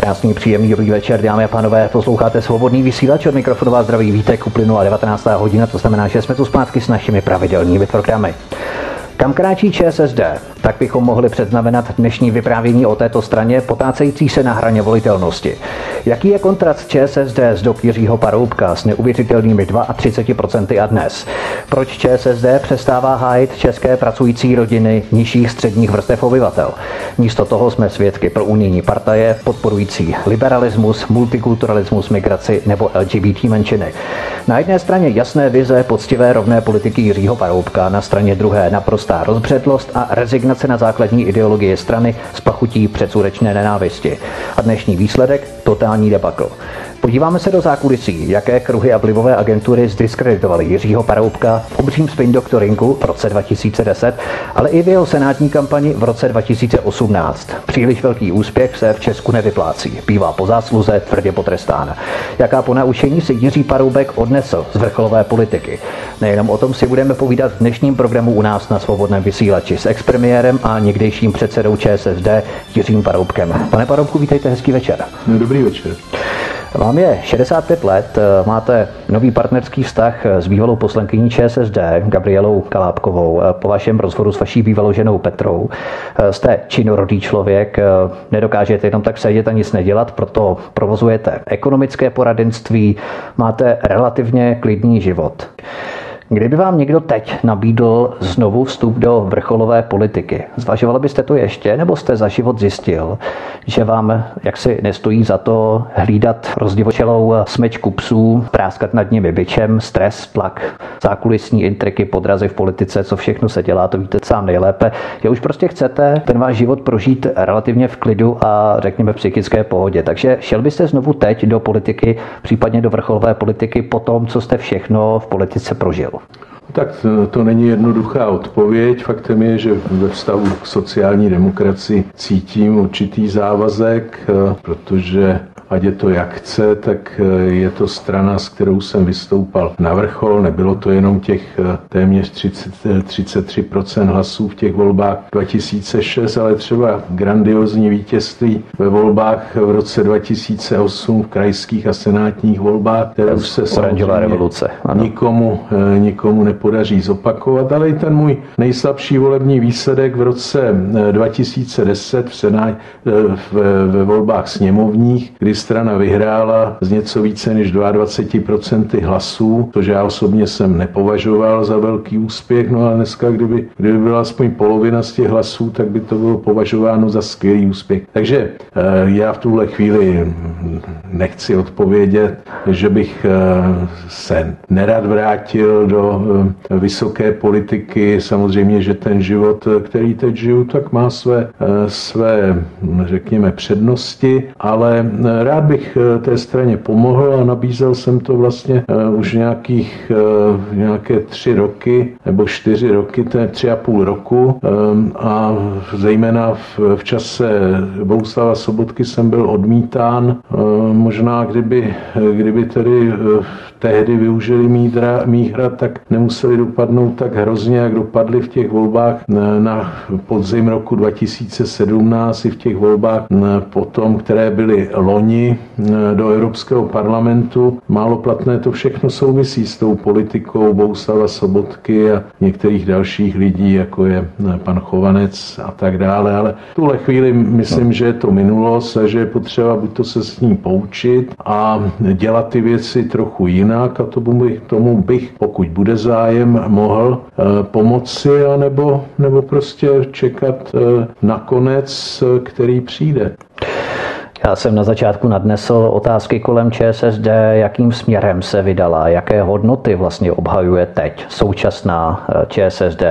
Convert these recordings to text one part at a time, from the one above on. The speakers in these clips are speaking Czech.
Krásný, příjemný dobrý večer, dámy a pánové. Posloucháte svobodný vysílač od mikrofonu vás zdraví vítek, uplynula 19. hodina, to znamená, že jsme tu zpátky s našimi pravidelnými programy. Kam kráčí ČSSD? Tak bychom mohli předznamenat dnešní vyprávění o této straně potácející se na hraně volitelnosti. Jaký je kontrast ČSSD z dob Jiřího Paroubka s neuvěřitelnými 32% a dnes? Proč ČSSD přestává hájit české pracující rodiny nižších středních vrstev obyvatel? Místo toho jsme svědky pro unijní partaje podporující liberalismus, multikulturalismus, migraci nebo LGBT menšiny. Na jedné straně jasné vize poctivé rovné politiky Jiřího Paroubka, na straně druhé naprostá rozbředlost a rezignace na základní ideologie strany s pachutí předsudečné nenávisti. A dnešní výsledek totální debakl. Podíváme se do zákulisí, jaké kruhy a vlivové agentury zdiskreditovaly Jiřího Paroubka v obřím spin doktoringu v roce 2010, ale i v jeho senátní kampani v roce 2018. Příliš velký úspěch se v Česku nevyplácí. Bývá po zásluze tvrdě potrestán. Jaká ponaučení si Jiří Paroubek odnesl z vrcholové politiky? Nejenom o tom si budeme povídat v dnešním programu u nás na svobodném vysílači s expremiérem a někdejším předsedou ČSSD Jiřím Paroubkem. Pane Paroubku, vítejte, hezký večer. No, dobrý večer. Vám je 65 let, eh, máte nový partnerský vztah s bývalou poslankyní ČSSD Gabrielou Kalápkovou. Eh, po vašem rozhodu s vaší bývalou ženou Petrou eh, jste činorodý člověk, nedokážete jenom tak sedět a nic nedělat, proto provozujete ekonomické poradenství, máte relativně klidný život. Kdyby vám někdo teď nabídl znovu vstup do vrcholové politiky, zvažovali byste to ještě, nebo jste za život zjistil, že vám jaksi nestojí za to hlídat rozdivočelou smečku psů, práskat nad nimi byčem, stres, tlak, zákulisní intriky, podrazy v politice, co všechno se dělá, to víte sám nejlépe. že už prostě chcete ten váš život prožít relativně v klidu a řekněme psychické pohodě. Takže šel byste znovu teď do politiky, případně do vrcholové politiky po tom, co jste všechno v politice prožil. Tak to není jednoduchá odpověď. Faktem je, že ve vztahu k sociální demokracii cítím určitý závazek, eh, protože ať je to jak chce, tak eh, je to strana, s kterou jsem vystoupal na vrchol. Nebylo to jenom těch eh, téměř 30, 33% hlasů v těch volbách 2006, ale třeba grandiozní vítězství ve volbách v roce 2008 v krajských a senátních volbách, které už se samozřejmě revoluce. Ano. Nikomu, eh, nikomu nepodaří zopakovat, ale i ten můj nejslabší volební výsledek v roce 2010 v senát, ve volbách sněmovních, kdy strana vyhrála z něco více než 22% hlasů, což já osobně jsem nepovažoval za velký úspěch, no a dneska, kdyby, kdyby byla aspoň polovina z těch hlasů, tak by to bylo považováno za skvělý úspěch. Takže eh, já v tuhle chvíli nechci odpovědět, že bych eh, se nerad vrátil do eh, vysoké politiky. Samozřejmě, že ten život, který teď žiju, tak má své, své řekněme, přednosti, ale rád bych eh, té straně pomohl a nabízel jsem to vlastně eh, už nějakých eh, nějaké tři roky nebo čtyři roky, to je tři a půl roku a zejména v, v čase Bouslava Sobotky jsem byl odmítán. Možná kdyby, kdyby tedy tehdy využili mých hrad, tak nemuseli dopadnout tak hrozně, jak dopadli v těch volbách na podzim roku 2017 i v těch volbách potom, které byly loni do Evropského parlamentu. Málo platné to všechno souvisí s tou politikou Bouslava Sobotky a některých dalších lidí, jako je pan Chovanec a tak dále, ale v tuhle chvíli myslím, že je to minulost a že je potřeba buď to se s ní poučit a dělat ty věci trochu jinak, a tomu bych, tomu bych pokud bude zájem, mohl eh, pomoci, anebo, nebo prostě čekat eh, na konec, eh, který přijde. Já jsem na začátku nadnesl otázky kolem ČSSD, jakým směrem se vydala, jaké hodnoty vlastně obhajuje teď současná ČSSD.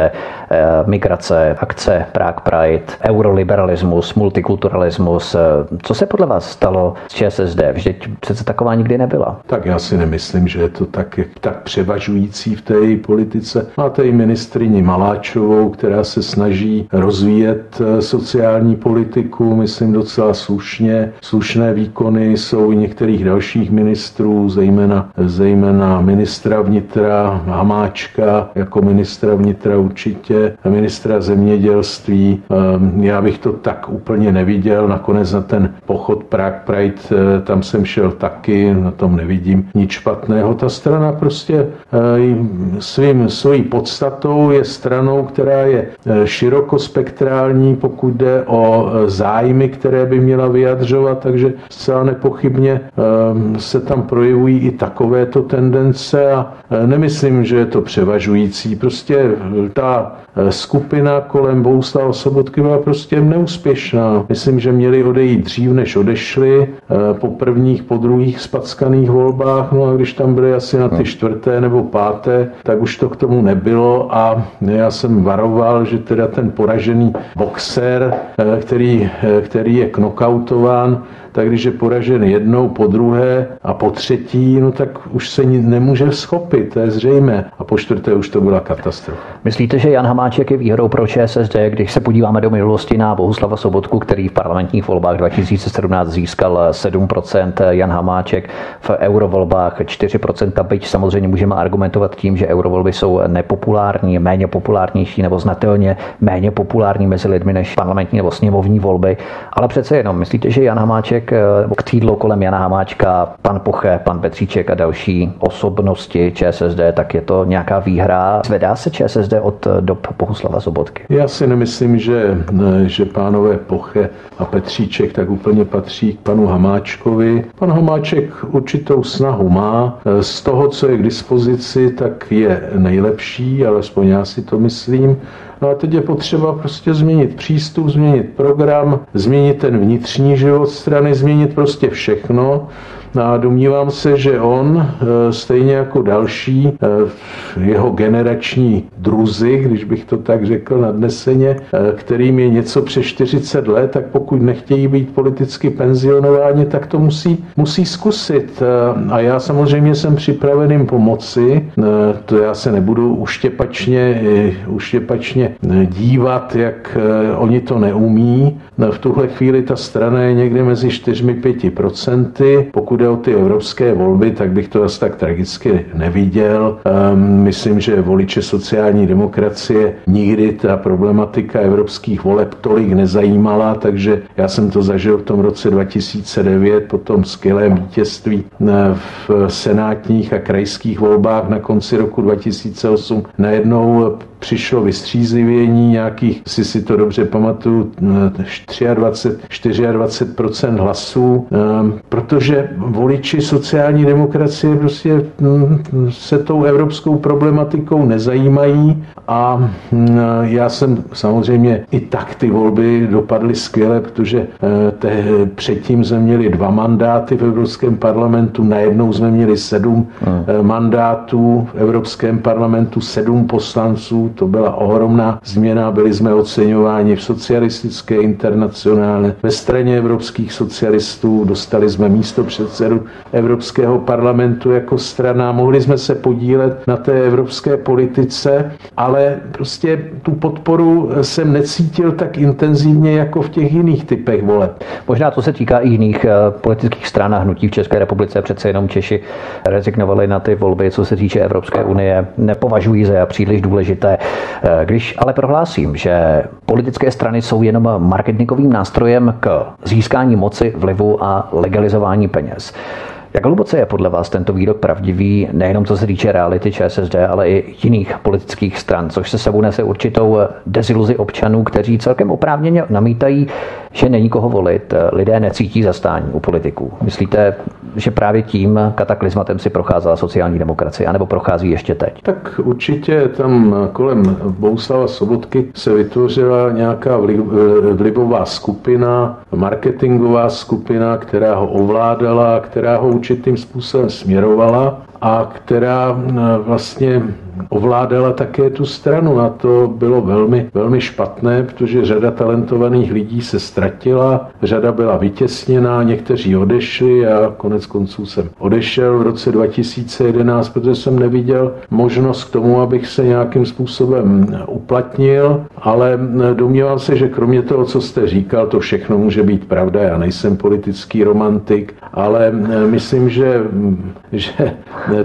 Migrace, akce Prague Pride, euroliberalismus, multikulturalismus. Co se podle vás stalo s ČSSD? Vždyť přece taková nikdy nebyla. Tak já si nemyslím, že je to tak, tak převažující v té politice. Máte i ministrině Maláčovou, která se snaží rozvíjet eh, sociální politiku, myslím docela slušně. Slušné výkony jsou i některých dalších ministrů, zejména, zejména ministra vnitra Hamáčka, jako ministra vnitra určitě, ministra zemědělství. Ehm, já bych to tak úplně neviděl. Nakonec na ten pochod Prague Pride, eh, tam jsem šel taky, na tom nevidím nic špatného. Ta strana prostě eh, svým, svojí podstatou je stranou, která je eh, širokospektrální, pokud jde o zájmy, které by měla vyjadřovat, takže zcela nepochybně ehm, se tam projevují i takovéto tendence a nemyslím, že je to převažující. Prostě ta skupina kolem Bouslava Sobotky byla prostě neúspěšná. Myslím, že měli odejít dřív, než odešli eh, po prvních, po druhých spackaných volbách. No a když tam byli asi na ty čtvrté nebo páté, tak už to k tomu nebylo a já jsem varoval, že teda ten poražený boxer, eh, který, eh, který je knockoutován, tak když je poražen jednou, po druhé a po třetí, no tak už se nemůže schopit, to je zřejmé. A po čtvrté už to byla katastrofa. Myslíte, že Jan Hamáček je výhodou pro ČSSD, když se podíváme do minulosti na Bohuslava Sobotku, který v parlamentních volbách 2017 získal 7%, Jan Hamáček v eurovolbách 4%, byť samozřejmě můžeme argumentovat tím, že eurovolby jsou nepopulární, méně populárnější nebo znatelně méně populární mezi lidmi než parlamentní nebo sněmovní volby, ale přece jenom myslíte, že Jan Hamáček K týdlu kolem Jana Hamáčka, pan Poche, pan Petříček a další osobnosti ČSSD, tak je to nějaká výhra. Zvedá se ČSSD od dob Bohuslava Sobotky? Já si nemyslím, že, že pánové Poche a Petříček tak úplně patří k panu Hamáčkovi. Pan Hamáček určitou snahu má. Z toho, co je k dispozici, tak je nejlepší, alespoň já si to myslím. No a teď je potřeba prostě změnit přístup, změnit program, změnit ten vnitřní život strany, změnit prostě všechno. No a domnívám se, že on, e, stejně jako další e, jeho generační druzy, když bych to tak řekl nadneseně, e, kterým je něco přes 40 let, tak pokud nechtějí být politicky penzionováni, tak to musí, musí zkusit. A já samozřejmě jsem připraven jim pomoci. To já se nebudu uštěpačně, uštěpačně dívat, jak oni to neumí. V tuhle chvíli ta strana je někde mezi 4-5 procenty. Pokud je o ty evropské volby, tak bych to asi tak tragicky neviděl. Ehm, myslím, že voliče sociální demokracie nikdy ta problematika evropských voleb tolik nezajímala, takže já jsem to zažil v tom roce 2009 po tom skvělém vítězství eh, v senátních a krajských volbách na konci roku 2008. Najednou přišlo vystřízlivění nějakých, si si to dobře pamatuju, 23, 24 hlasů, ehm, protože voliči sociální demokracie prostě hm, se tou evropskou problematikou nezajímají a hm, já jsem samozřejmě i tak ty volby dopadly skvěle, protože eh, te, předtím jsme měli dva mandáty v Evropském parlamentu, najednou jsme měli sedm hmm. Eh, mandátů v Evropském parlamentu, sedm poslanců, to byla ohromná změna, byli jsme oceňováni v socialistické internacionále, ve straně evropských socialistů, dostali jsme místo předsedu Evropského parlamentu jako strana, mohli jsme se podílet na té evropské politice, ale prostě tu podporu jsem necítil tak intenzivně jako v těch jiných typech voleb. Možná to se týká i jiných eh, politických stran a hnutí v České republice. Přece jenom Češi rezignovali na ty volby, co se týče Evropské unie, nepovažují za příliš důležité. Eh, když ale prohlásím, že politické strany jsou jenom marketingovým nástrojem k získání moci, vlivu a legalizování peněz, jak hluboce je podle vás tento výrok pravdivý, nejenom co se týče reality ČSSD, ale i jiných politických stran, což se sebou nese určitou deziluzi občanů, kteří celkem oprávněně namítají, že není koho volit, lidé necítí zastání u politiků. Myslíte, že právě tím kataklizmatem si procházela sociální demokracie, anebo prochází ještě teď? Tak určitě tam kolem Bouslava Sobotky se vytvořila nějaká vlivová skupina, marketingová skupina, která ho ovládala, která ho určitým způsobem směrovala a která vlastně ovládala také tu stranu a to bylo velmi, velmi špatné, protože řada talentovaných lidí se ztratila, řada byla vytěsněná, někteří odešli a konec konců jsem odešel v roce 2011, protože jsem neviděl možnost k tomu, abych se nějakým způsobem uplatnil, ale domnívám se, že kromě toho, co jste říkal, to všechno může být pravda. Já nejsem politický romantik, ale myslím, že, že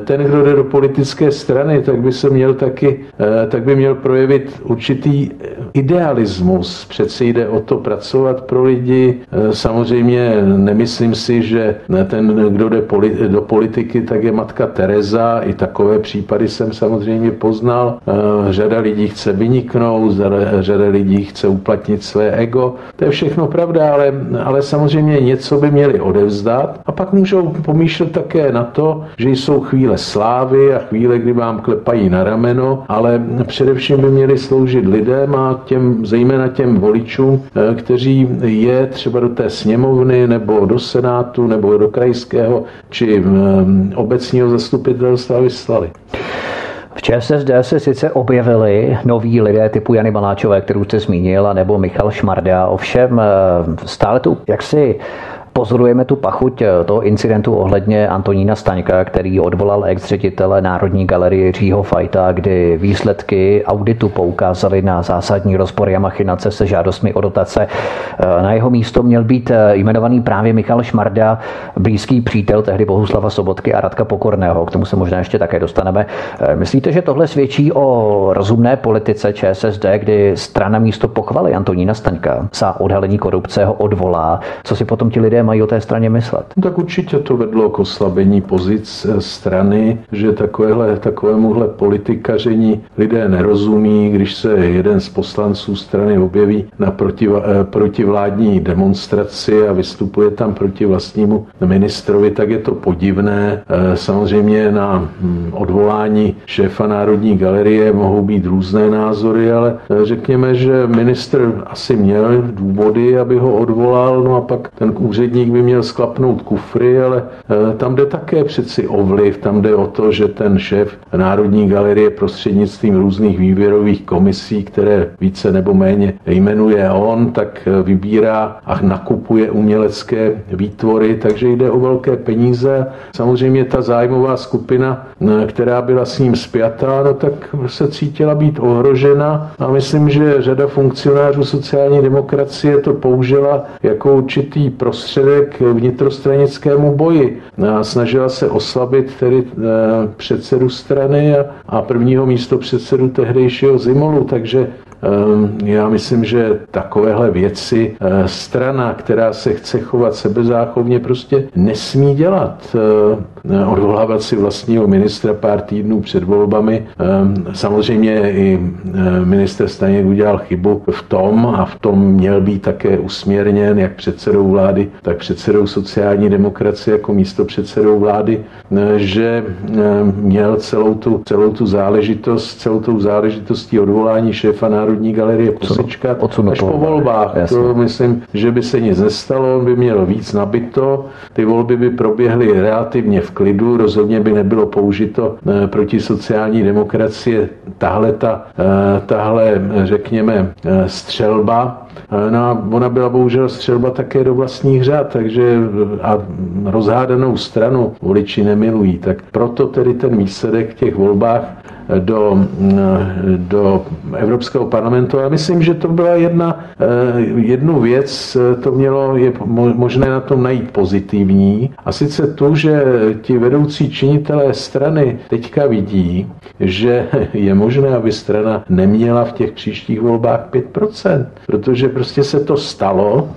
ten, kdo jde do politické strany, tak by se měl taky, tak by měl projevit určitý idealismus. Přece jde o to pracovat pro lidi. Samozřejmě nemyslím si, že ten, kdo jde do politiky, tak je matka Tereza. I takové případy jsem samozřejmě poznal. Řada lidí chce vyniknout, řada lidí chce uplatnit své ego. To je všechno pravda, ale, ale samozřejmě něco by měli odevzdat a pak můžou pomýšlet také na to, že jsou chvíle slávy a chvíle, kdy vám klepají na rameno, ale především by měli sloužit lidem a těm, zejména těm voličům, eh, kteří je třeba do té sněmovny nebo do senátu nebo do krajského či eh, obecního zastupitelstva vyslali. V ČSSD se sice objevili noví lidé typu Jany Maláčové, kterou jste zmínil, nebo Michal Šmarda, ovšem eh, stále tu jaksi Pozorujeme tu pachuť eh, toho incidentu ohledně Antonína Staňka, který odvolal ex-ředitele Národní galerie Jiřího Fajta, kdy výsledky auditu poukázaly na zásadní rozpory a machinace se žádostmi o dotace. Eh, na jeho místo měl být eh, jmenovaný právě Michal Šmarda, blízký přítel tehdy Bohuslava Sobotky a Radka Pokorného. K tomu se možná ještě také dostaneme. Myslíte, že tohle svědčí o rozumné politice ČSSD, kdy strana místo pochvaly Antonína Staňka za odhalení korupce ho odvolá? Co si potom ti lidé mají o té straně myslet? No tak určitě to vedlo k oslabení pozic eh, strany, že takovéhle, takovémuhle politikaření lidé nerozumí, když se jeden z poslanců strany objeví na proti, eh, protivládní demonstraci a vystupuje tam proti vlastnímu ministrovi, tak je to podivné. Eh, samozřejmě na hm, odvolání šéfa Národní galerie mohou být různé názory, ale řekněme, že ministr asi měl důvody, aby ho odvolal, no a pak ten úředník úředník by měl sklapnout kufry, ale eh, tam jde také přeci o vliv, tam jde o to, že ten šéf Národní galerie prostřednictvím různých výběrových komisí, které více nebo méně jmenuje on, tak eh, vybírá a nakupuje umělecké výtvory, takže jde o velké peníze. Samozřejmě ta zájmová skupina, eh, která byla s ním spjatá, no tak se cítila být ohrožena a myslím, že řada funkcionářů sociální demokracie to použila jako určitý prostředek prostředek vnitrostranickému boji. A snažila se oslabit tedy eh, předsedu strany a, prvního místo předsedu tehdejšího Zimolu, takže já myslím, že takovéhle věci eh, strana, která se chce chovat sebezáchovně, prostě nesmí dělat. Eh, odvolávat si vlastního ministra pár týdnů před volbami. Ehm, samozřejmě i eh, minister Staněk udělal chybu v tom a v tom měl být také usměrněn jak předsedou vlády, tak předsedou sociální demokracie jako místo předsedou vlády, že měl celou tu, celou tu záležitost, celou tu záležitostí odvolání šéfa národní Národní galerie posečkat až po volbách. Jasně. To myslím, že by se nic nestalo, on by měl víc nabito, ty volby by proběhly relativně v klidu, rozhodně by nebylo použito eh, proti sociální demokracie tahle, ta, eh, tahle řekněme, eh, střelba, No ona byla bohužel střelba také do vlastních řád, takže a rozhádanou stranu voliči nemilují. Tak proto tedy ten výsledek v těch volbách do, do Evropského parlamentu. A myslím, že to byla jedna, eh, jednu věc, to mělo, je možné na tom najít pozitivní. A sice tu, že ti vedoucí činitelé strany teďka vidí, že je možné, aby strana neměla v těch příštích volbách 5%, protože prostě se to stalo.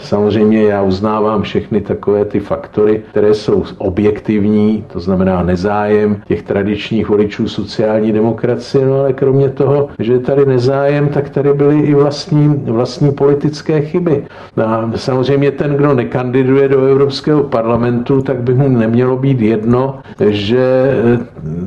Samozřejmě já uznávám všechny takové ty faktory, které jsou objektivní, to znamená nezájem těch tradičních voličů sociální demokracie, no ale kromě toho, že je tady nezájem, tak tady byly i vlastní, vlastní politické chyby. A samozřejmě ten, kdo nekandiduje do Evropského parlamentu, tak by mu nemělo být jedno, že eh,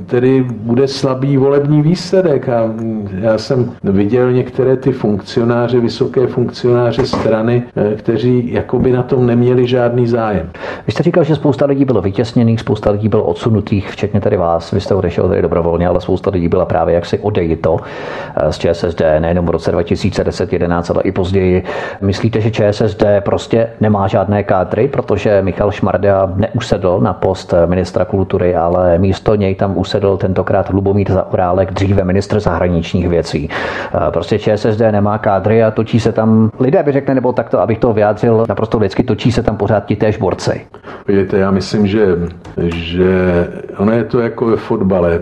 tedy bude slabý volební výsledek. A já jsem viděl některé ty funkcionáře, vysoké funkcionáře strany, eh, kteří kteří jakoby na tom neměli žádný zájem. Vy jste říkal, že spousta lidí bylo vytěsněných, spousta lidí bylo odsunutých, včetně tady vás. Vy jste odešel tady dobrovolně, ale spousta lidí byla právě jaksi odejito eh, z ČSSD, nejenom v roce 2010-11, ale i později. Myslíte, že ČSSD prostě nemá žádné kádry, protože Michal Šmarda neusedl na post ministra kultury, ale místo něj tam usedl tentokrát Lubomír Zaorálek, dříve ministr zahraničních věcí. Eh, prostě ČSSD nemá kádry a točí se tam, lidé by řekne, nebo takto, abych to vyjádřil naprosto lidsky, točí se tam pořád ti též borci. Vidíte, já myslím, že, že ono je to jako ve fotbale.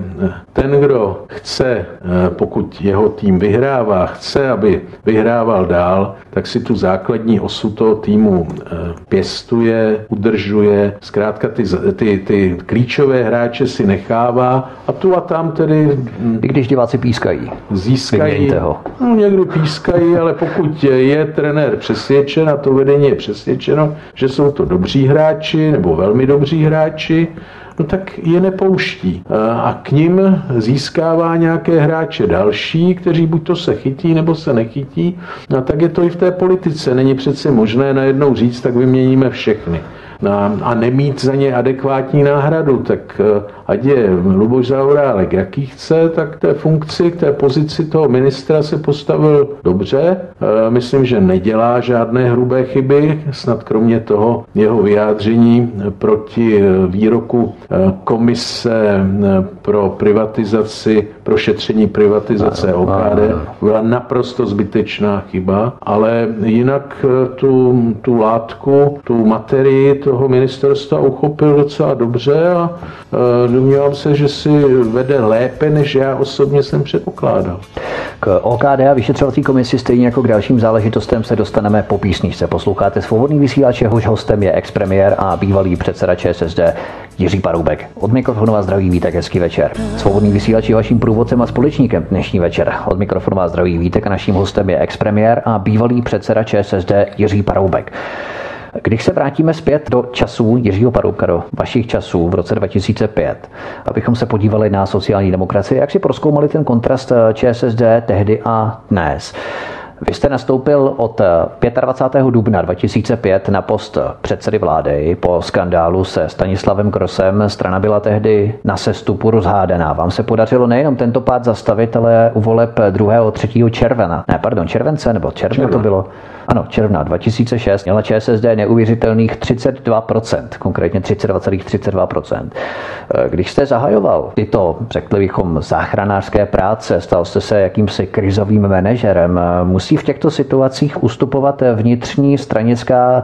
Ten, kdo chce, eh, pokud jeho tým vyhrává, chce, aby vyhrával dál, tak si tu základní osu toho týmu eh, pěstuje, udržuje, zkrátka ty, ty, ty klíčové hráče si nechává a tu a tam tedy... Hm, I když diváci pískají. Získají. Ho. No, někdo pískají, ale pokud je trenér přesvědčen a to vedení je přesvědčeno, že jsou to dobří hráči nebo velmi dobří hráči, no tak je nepouští. A k ním získává nějaké hráče další, kteří buď to se chytí, nebo se nechytí. A tak je to i v té politice. Není přece možné najednou říct, tak vyměníme všechny a nemít za ně adekvátní náhradu, tak eh, ať je Luboš Zaurálek jaký chce, tak té funkci, k té pozici toho ministra se postavil dobře. Eh, myslím, že nedělá žádné hrubé chyby, snad kromě toho jeho vyjádření proti eh, výroku komise pro privatizaci, pro šetření privatizace OKD byla naprosto zbytečná chyba, ale jinak tu, tu látku, tu materii toho ministerstva uchopil docela dobře a e, domnívám se, že si vede lépe, než já osobně jsem předpokládal. K OKD a vyšetřovací komisi stejně jako k dalším záležitostem se dostaneme po písničce. Posloucháte svobodný vysílač, jehož hostem je expremiér a bývalý předseda ČSSD Jiří Paroubek. Od mikrofonu vás zdraví Vítek, hezký večer. Svobodný vysílač je vaším průvodcem a společníkem dnešní večer. Od mikrofonu vás zdraví Vítek a naším hostem je expremiér a bývalý předseda ČSSD Jiří Paroubek. Když se vrátíme zpět do časů Jiřího Paroubka, do vašich časů v roce 2005, abychom se podívali na sociální demokracii, jak si proskoumali ten kontrast eh, ČSSD tehdy a dnes. Vy jste nastoupil od 25. Eh, dubna 2005 na post předsedy vlády po skandálu se Stanislavem Krosem. Strana byla tehdy na sestupu rozhádaná. Vám se podařilo nejenom tento pád zastavit, ale u voleb 2. 3. června. Ne, pardon, července nebo června to bylo ano, června 2006 měla ČSSD neuvěřitelných 32%, konkrétně 32,32%. Eh, když jste zahajoval tyto, řekli bychom, záchranářské práce, stal jste se jakýmsi krizovým manažerem, eh, musí v těchto situacích ustupovat vnitřní stranická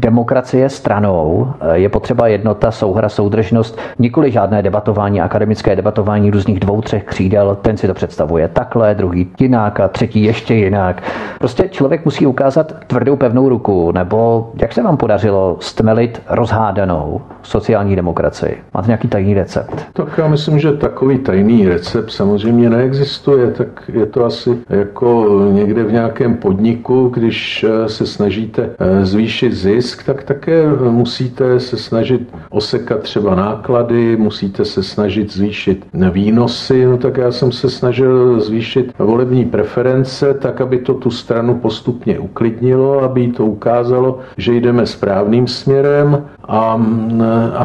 demokracie stranou, eh, je potřeba jednota, souhra, soudržnost, nikoli žádné debatování, akademické debatování různých dvou, třech křídel, ten si to představuje takhle, druhý jinak a třetí ještě jinak. Prostě člověk musí ukázat tvrdou pevnou ruku, nebo jak se vám podařilo stmelit rozhádanou sociální demokracii? Máte nějaký tajný recept? Tak já myslím, že takový tajný recept samozřejmě neexistuje, tak je to asi jako někde v nějakém podniku, když eh, se snažíte eh, zvýšit zisk, tak také musíte se snažit osekat třeba náklady, musíte se snažit zvýšit výnosy, no tak já jsem se snažil zvýšit volební preference, tak aby to tu stranu postupně uklidnilo, aby to ukázalo, že jdeme správným směrem a, a,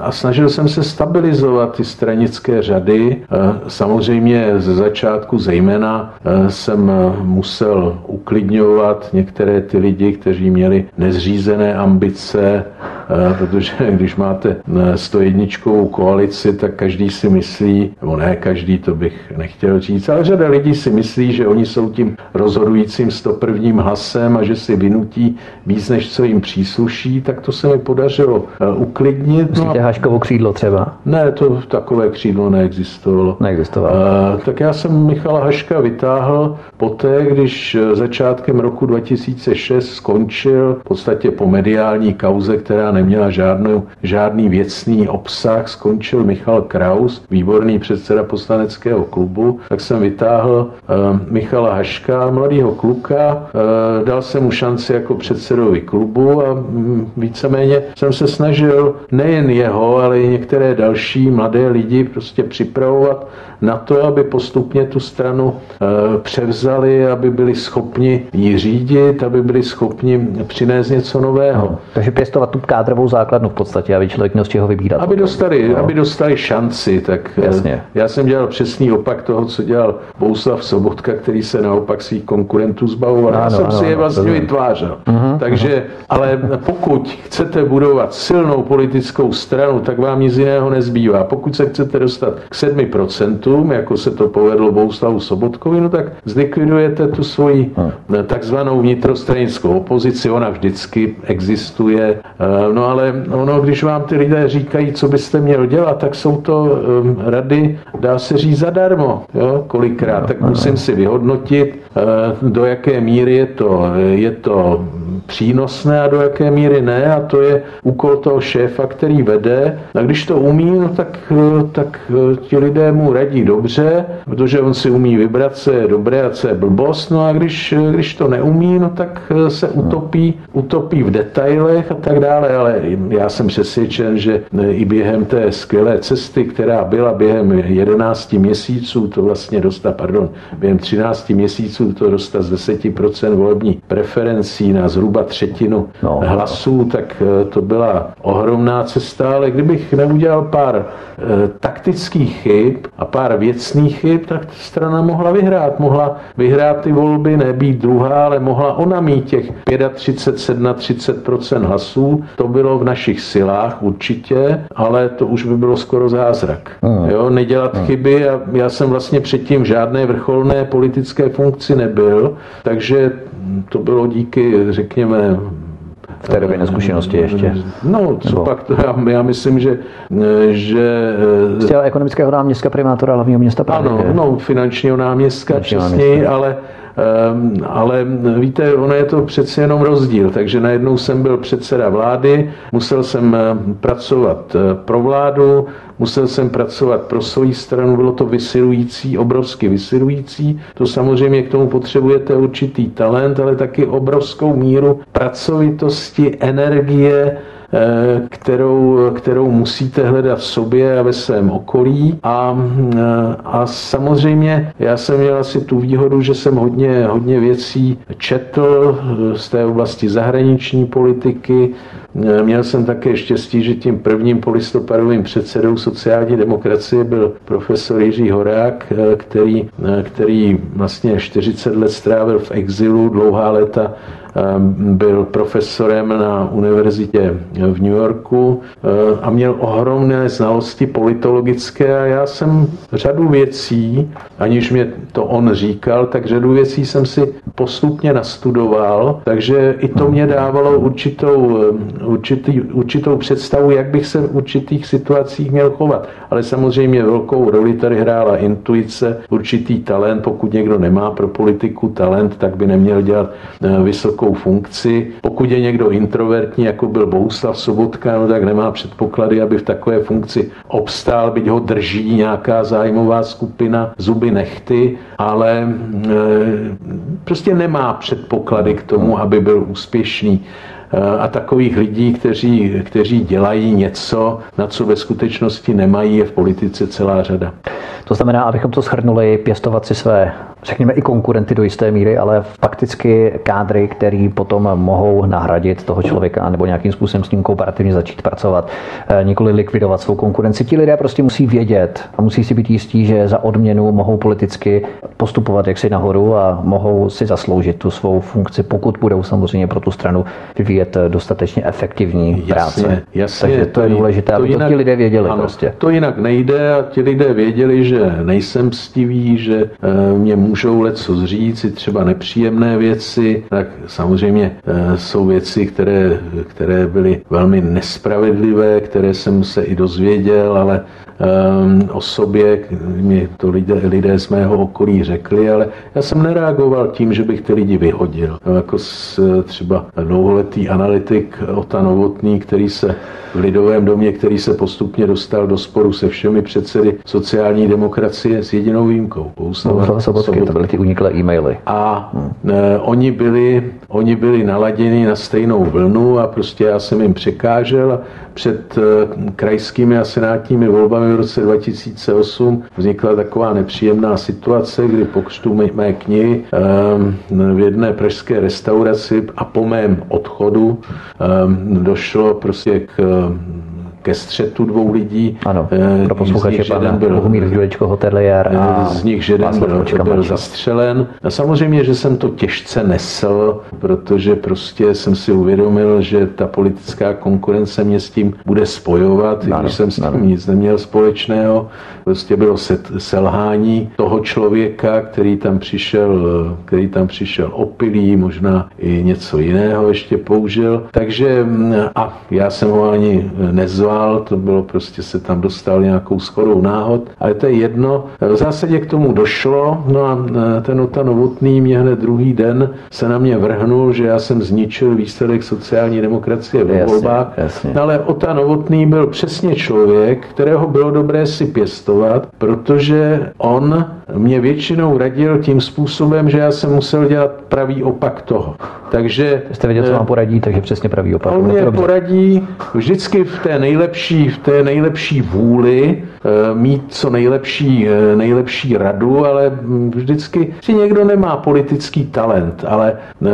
a snažil jsem se stabilizovat ty stranické řady. Samozřejmě ze začátku zejména jsem musel uklidňovat některé ty lidi, kteří měli nezřízené ambice, eh, protože když máte 101 eh, koalici, tak každý si myslí, nebo ne každý, to bych nechtěl říct, ale řada lidí si myslí, že oni jsou tím rozhodujícím 101. hlasem a že si vynutí víc, než co jim přísluší, tak to se mi podařilo eh, uklidnit. Myslíte no Haškovo křídlo třeba? Ne, to takové křídlo neexistovalo. Neexistovalo. Uh, tak já jsem Michala Haška vytáhl poté, když začátkem roku 2006 skončil v podstatě po mediální kauze, která neměla žádnou, žádný věcný obsah. Skončil Michal Kraus, výborný předseda poslaneckého klubu, tak jsem vytáhl uh, Michala Haška, mladého kluka, uh, dal jsem mu šanci jako předsedovi klubu a um, víceméně jsem se snažil nejen jeho, ale i některé další mladé lidi prostě připravovat na to, aby postupně tu stranu eh, převzali, aby byli schopni ji řídit, aby byli schopni přinést něco nového. No, takže pěstovat tu kádrovou základnu v podstatě, aby člověk měl z čeho vybírat. Aby dostali, no. aby dostali šanci, tak eh, Jasně. já jsem dělal přesný opak toho, co dělal Bouslav Sobotka, který se naopak svých konkurentů zbavoval. No, já jsem no, si je vlastně no, vytvářel. Uh-huh, takže, uh-huh. ale pokud chcete budovat silnou politickou stranu, tak vám nic jiného nezbývá. Pokud se chcete dostat k 7%, státům, jako se to povedlo Bouslavu Sobotkovi, no tak zlikvidujete tu svoji hmm. takzvanou vnitrostranickou opozici, ona vždycky existuje, eh, no ale ono, když vám ty lidé říkají, co byste měl dělat, tak jsou to eh, rady, dá se říct zadarmo, jo, kolikrát, tak musím si vyhodnotit, eh, do jaké míry je to, je to přínosné a do jaké míry ne. A to je úkol toho šéfa, který vede. A když to umí, no tak, tak ti lidé mu radí dobře, protože on si umí vybrat, co je dobré a co je blbost, no a když, když to neumí, no tak se utopí, utopí v detailech a tak dále, ale já jsem přesvědčen, že i během té skvělé cesty, která byla během 11 měsíců, to vlastně dostat, pardon, během 13 měsíců to dostat z 10% volební preferencí na zhruba třetinu no. hlasů, tak eh, to byla ohromná cesta, ale kdybych neudělal pár e, taktických chyb a pár věcných chyb, tak strana mohla vyhrát. Mohla vyhrát ty volby, nebýt druhá, ale mohla ona mít těch 35, 37 hlasů. To bylo v našich silách určitě, ale to už by bylo skoro zázrak. Mm. Jo, nedělat mm. chyby a já jsem vlastně předtím v žádné vrcholné politické funkci nebyl, takže to bylo díky, řekněme, v té době neskušenosti ještě. No, co Nebo... pak, to já, já myslím, že... že Jste ekonomického náměstka primátora hlavního města Prahy. Ano, no, finančního náměstka, přesněji, ale Ehm, ale víte, ono je to přeci jenom rozdíl, takže najednou jsem byl předseda vlády, musel jsem eh, pracovat eh, pro vládu, musel jsem pracovat pro svoji stranu, bylo to vysilující, obrovsky vysilující. To samozřejmě k tomu potřebujete určitý talent, ale taky obrovskou míru pracovitosti, energie, kterou, kterou musíte hledat v sobě a ve svém okolí. A, eh, a samozřejmě já jsem měl asi tu výhodu, že jsem hodně, hodně věcí četl eh, z té oblasti zahraniční politiky, Měl jsem také štěstí, že tím prvním polistopadovým předsedou sociální demokracie byl profesor Jiří Horák, který, který vlastně 40 let strávil v exilu, dlouhá léta byl profesorem na univerzitě v New Yorku ehm, a měl ohromné znalosti politologické a já jsem řadu věcí, aniž mě to on říkal, tak řadu věcí jsem si postupně nastudoval, takže i to mě dávalo určitou, ehm, určitý, určitou představu, jak bych se v určitých situacích měl chovat. Ale samozřejmě velkou roli tady hrála intuice, určitý talent. Pokud někdo nemá pro politiku talent, tak by neměl dělat vysokou nějakou funkci. Pokud je někdo introvertní, jako byl Bohuslav Sobotka, no tak nemá předpoklady, aby v takové funkci obstál, byť ho drží nějaká zájmová skupina, zuby nechty, ale e, prostě nemá předpoklady k tomu, aby byl úspěšný. Eh, a takových lidí, kteří, kteří dělají něco, na co ve skutečnosti nemají, je v politice celá řada. To znamená, abychom to shrnuli, pěstovat si své, řekněme, i konkurenty do jisté míry, ale fakticky kádry, který potom mohou nahradit toho člověka nebo nějakým způsobem s ním kooperativně začít pracovat, eh, nikoli likvidovat svou konkurenci. Ti lidé prostě musí vědět a musí si být jistí, že za odměnu mohou politicky postupovat jaksi nahoru a mohou si zasloužit tu svou funkci, pokud budou samozřejmě pro tu stranu vyvíjet vyvíjet dostatečně efektivní práce. Jasně, jasně, Takže to, to je důležité, to aby jinak, to ti lidé věděli ano, prostě. To jinak nejde a ti lidé věděli, že nejsem stivý, že eh, mě můžou leco říct, i třeba nepříjemné věci, tak samozřejmě jsou věci, které, které byly velmi nespravedlivé, které jsem se i dozvěděl, ale o sobě, mi to lidé, lidé z mého okolí řekli, ale já jsem nereagoval tím, že bych ty lidi vyhodil. No, jako s, třeba dlouholetý analytik Ota Novotný, který se v Lidovém domě, který se postupně dostal do sporu se všemi předsedy sociální demokracie s jedinou výjimkou. Sobotky, Sobotky, to byly ty uniklé e-maily. A hmm. e, oni, byli, oni byli naladěni na stejnou vlnu a prostě já jsem jim překážel a před e, krajskými a senátními volbami v roce 2008 vznikla taková nepříjemná situace, kdy po křtu mé, knihy e, v jedné pražské restauraci a po mém odchodu e, došlo prostě k ke střetu dvou lidí. Ano, pro posluchače pan byl, Bohumír Jurečko hotelier a z nich jeden byl, byl zastřelen. A samozřejmě, že jsem to těžce nesl, protože prostě jsem si uvědomil, že ta politická konkurence mě s tím bude spojovat, ano, když jsem s tím ano. nic neměl společného. Prostě bylo selhání toho člověka, který tam přišel, který tam přišel opilý, možná i něco jiného ještě použil. Takže a já jsem ho ani nezval, nedělal, to bylo prostě se tam dostal nějakou schodou náhod, ale to je jedno. V zásadě k tomu došlo, no a e, ten Ota Novotný mě hned druhý den se na mě vrhnul, že já jsem zničil výsledek sociální demokracie ve volbách. No, ale Ota Novotný byl přesně člověk, kterého bylo dobré si pěstovat, protože on mě většinou radil tím způsobem, že já jsem musel dělat pravý opak toho. Takže... Jste věděl, co vám poradí, takže přesně pravý opak. On mě poradí vždycky v té nejlepší, v té nejlepší vůli eh, mít co nejlepší, eh, nejlepší radu, ale vždycky si někdo nemá politický talent, ale eh,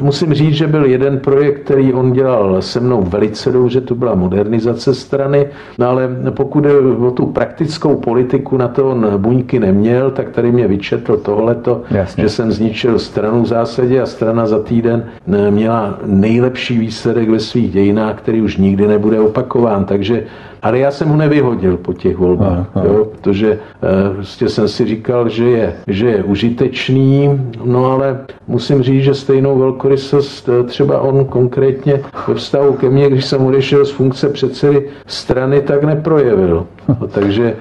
musím říct, že byl jeden projekt, který on dělal se mnou velice dobře, to byla modernizace strany, no ale pokud je o tu praktickou politiku, na to on buňky neměl, tak tady mě vyčetl tohleto, Jasně. že jsem zničil stranu v zásadě a strana za týden měla nejlepší výsledek ve svých dějinách, který už nikdy nebude opakován. Takže, ale já jsem ho nevyhodil po těch volbách, aha, jo, protože e, prostě jsem si říkal, že je, že je užitečný, no ale musím říct, že stejnou velkorysost eh, třeba on konkrétně ve vztahu ke mně, když jsem odešel z funkce předsedy strany, tak neprojevil. No, takže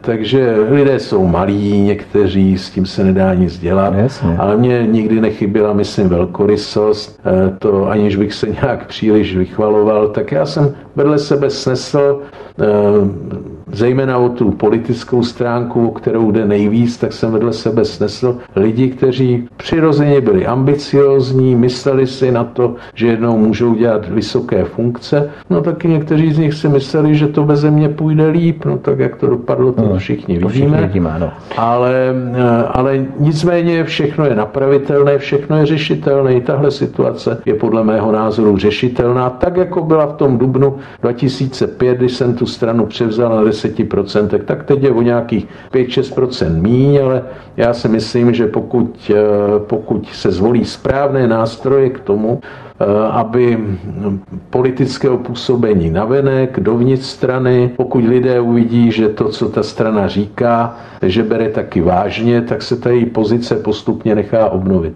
takže lidé jsou malí, někteří, s tím se nedá nic dělat, Jasně. ale mě nikdy nechyběla, myslím, velkorysost, eh, to aniž bych se nějak příliš vychvaloval, tak já jsem vedle sebe snesl ehm, zejména o tu politickou stránku, kterou jde nejvíc, tak jsem vedle sebe snesl lidi, kteří přirozeně byli ambiciozní, mysleli si na to, že jednou můžou dělat vysoké funkce. No taky někteří z nich si mysleli, že to bez země půjde líp, no tak jak to dopadlo, to no, všichni to vidíme. Všichni vidíme ano. ale, eh, ale nicméně všechno je napravitelné, všechno je řešitelné. I tahle situace je podle mého názoru řešitelná, tak jako byla v tom dubnu 2005, když jsem tu stranu převzal na 10%, tak teď je o nějakých 5-6% míň, ale já si myslím, že pokud, eh, pokud se zvolí správné nástroje k tomu, eh, aby politického působení navenek, dovnitř strany, pokud lidé uvidí, že to, co ta strana říká, že bere taky vážně, tak se ta její pozice postupně nechá obnovit.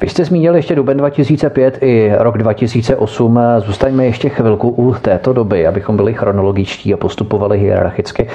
Vy jste zmínil ještě duben 2005 i rok 2008. Zůstaňme ještě chvilku u této doby, abychom byli chronologičtí a postupovali hierarchicky.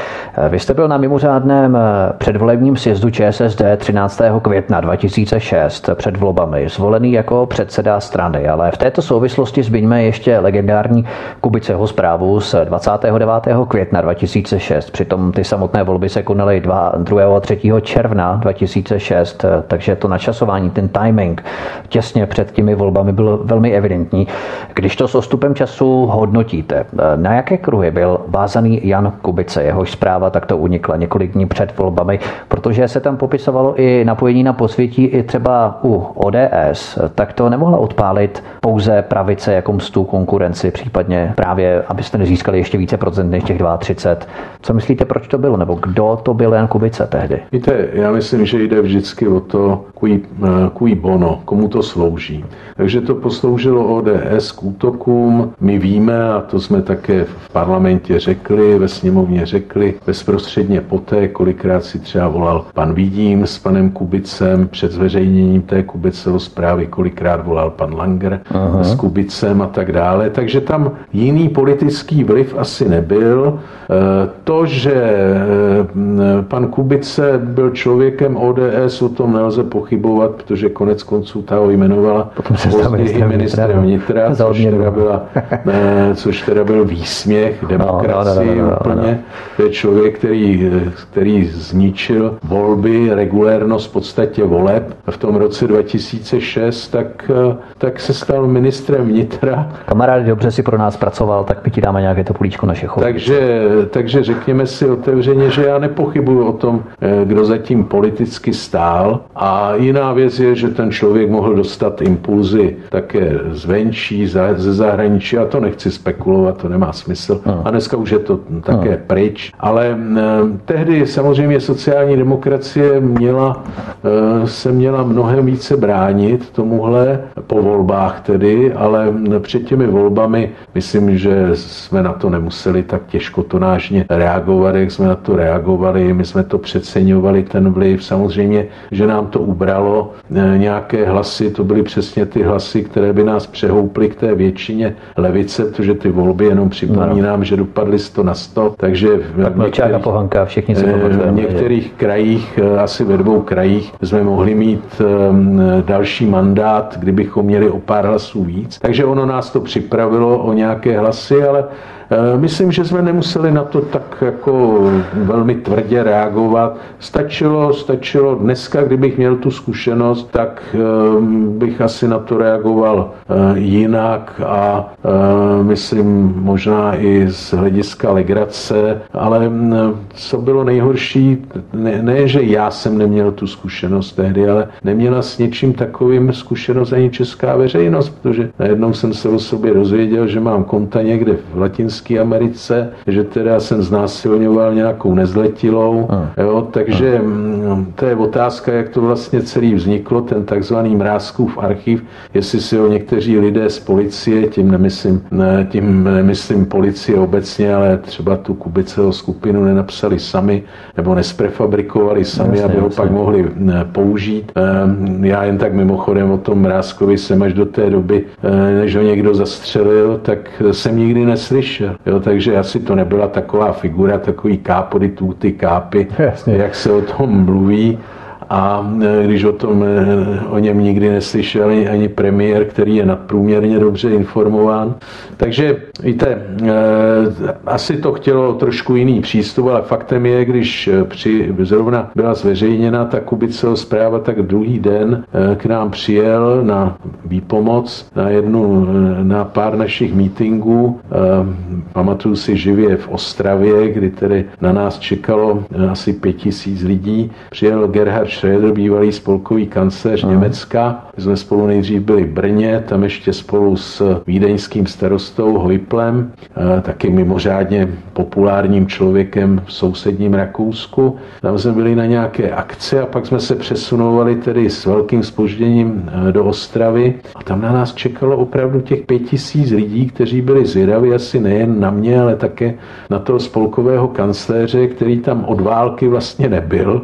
Vy jste byl na mimořádném předvolebním sjezdu ČSSD 13. května 2006 před volbami, zvolený jako předseda strany, ale v této souvislosti zmiňme ještě legendární Kubiceho zprávu z 29. května 2006. Přitom ty samotné volby se konaly 2. a 3. června 2006, takže to načasování, ten timing těsně před těmi volbami byl velmi evidentní. Když to s ostupem času hodnotíte, na jaké kruhy byl vázaný Jan Kubice? Jehož zpráva takto unikla několik dní před volbami, protože se tam popisovalo i napojení na posvětí i třeba u ODS, tak to nemohla odpálit pouze pravice jako mstu konkurenci, případně právě, abyste nezískali ještě více procent než těch 32. Co myslíte, proč to bylo, nebo kdo to byl Jan Kubice tehdy? Víte, já myslím, že jde vždycky o to, kují, kují bono komu to slouží. Takže to posloužilo ODS k útokům. My víme, a to jsme také v parlamentě řekli, ve sněmovně řekli, bezprostředně poté, kolikrát si třeba volal pan Vidím s panem Kubicem před zveřejněním té Kubiceho zprávy, kolikrát volal pan Langer Aha. s Kubicem a tak dále. Takže tam jiný politický vliv asi nebyl. E, to, že e, pan Kubice byl člověkem ODS, o tom nelze pochybovat, protože konec konců ta ho jmenovala později ministrem vnitra, což teda, byla, ne, což teda byl výsměch demokracii no, no, no, no, no, úplně. No. To je člověk, který, který zničil volby, regulérnost v podstatě voleb v tom roce 2006, tak, tak se stal ministrem vnitra. Kamarád dobře si pro nás pracoval, tak my ti dáme nějaké to pulíčko naše Takže, takže řekněme si otevřeně, že já nepochybuju o tom, eh, kdo zatím politicky stál. A jiná věc je, že ten člověk mohl dostat impulzy také zvenčí, ze zahraničí. A to nechci spekulovat, to nemá smysl. A dneska už je to také pryč. Ale eh, tehdy samozřejmě sociální demokracie měla, eh, se měla mnohem více bránit tomuhle po volbách tedy, ale před těmi volbami myslím, že jsme na to nemuseli tak těžko tonážně reagovat, jak jsme na to reagovali. My jsme to přeceňovali, ten vliv. Samozřejmě, že nám to ubralo eh, nějaké hlasy, to byly přesně ty hlasy, které by nás přehouply k té většině levice, protože ty volby jenom připomínám, no. že dopadly 100 na 100, takže v některých, Pohanka, všichni se eh, v některých krajích, eh, asi ve dvou krajích, jsme mohli mít další mandát, kdybychom měli o pár hlasů víc. Takže ono nás to připravilo o nějaké hlasy, ale myslím, že jsme nemuseli na to tak jako velmi tvrdě reagovat. Stačilo, stačilo dneska, kdybych měl tu zkušenost, tak eh, bych asi na to reagoval eh, jinak a myslím možná i z hlediska legrace, ale co bylo nejhorší, ne, ne, že já jsem neměl tu zkušenost tehdy, ale neměla s něčím takovým zkušenost ani česká veřejnost, protože najednou jsem se o sobě dozvěděl, že mám konta někde v latinské Latinské Americe, že teda jsem znásilňoval nějakou nezletilou, jo, takže mm, to je otázka, jak to vlastně celý vzniklo, ten takzvaný Mrázkův archiv, jestli si ho někteří lidé z policie, tím nemyslím, ne, tím nemyslím policie obecně, ale třeba tu Kubiceho skupinu nenapsali sami, nebo nesprefabrikovali sami, jasně, aby ho jasně. pak mohli použít. Ehm, já jen tak mimochodem o tom Mrázkovi jsem až do té doby, eh, než ho někdo zastřelil, tak jsem nikdy neslyšel. Jo, takže asi to nebyla taková figura, takový kápody, tuty, kápy, Jasně. jak se o tom mluví a e, když o tom e, o něm nikdy neslyšel ani premiér, který je nadprůměrně dobře informován. Takže víte, e, asi to chtělo trošku jiný přístup, ale faktem je, když při, zrovna byla zveřejněna ta Kubiceho zpráva, tak druhý den k nám přijel na výpomoc na jednu, na pár našich mítingů. Pamatuju si živě v Ostravě, kdy tedy na nás čekalo asi pět tisíc lidí. Přijel Gerhard Schröder, bývalý spolkový kancléř Německa. My jsme spolu nejdřív byli v Brně, tam ještě spolu s vídeňským starostou Hojplem, taky mimořádně populárním člověkem v sousedním Rakousku. Tam jsme byli na nějaké akce a pak jsme se přesunovali tedy s velkým spožděním e, do Ostravy a tam na nás čekalo opravdu těch pět tisíc lidí, kteří byli zvědaví asi nejen na mě, ale také na toho spolkového kancléře, který tam od války vlastně nebyl.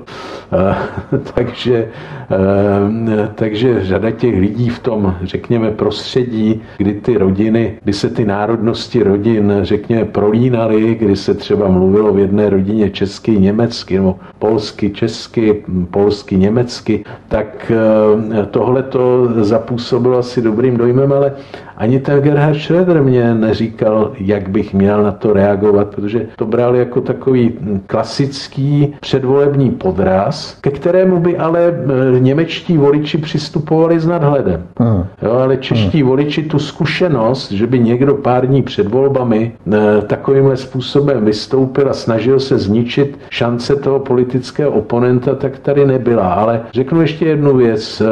Takže, eh, takže řada těch lidí v tom, řekněme, prostředí, kdy ty rodiny, kdy se ty národnosti rodin, řekněme, prolínaly, kdy se třeba mluvilo v jedné rodině česky, německy, nebo polsky, česky, polsky, německy, tak eh, tohle to zapůsobilo asi dobrým dojmem, ale ani ten Gerhard Schröder mě neříkal, jak bych měl na to reagovat, protože to bral jako takový klasický předvolební podraz, ke kterému by ale e, němečtí voliči přistupovali s nadhledem. Hmm. Jo, ale čeští hmm. voliči tu zkušenost, že by někdo pár dní před volbami e, takovýmhle způsobem vystoupil a snažil se zničit šance toho politického oponenta, tak tady nebyla. Ale řeknu ještě jednu věc. E,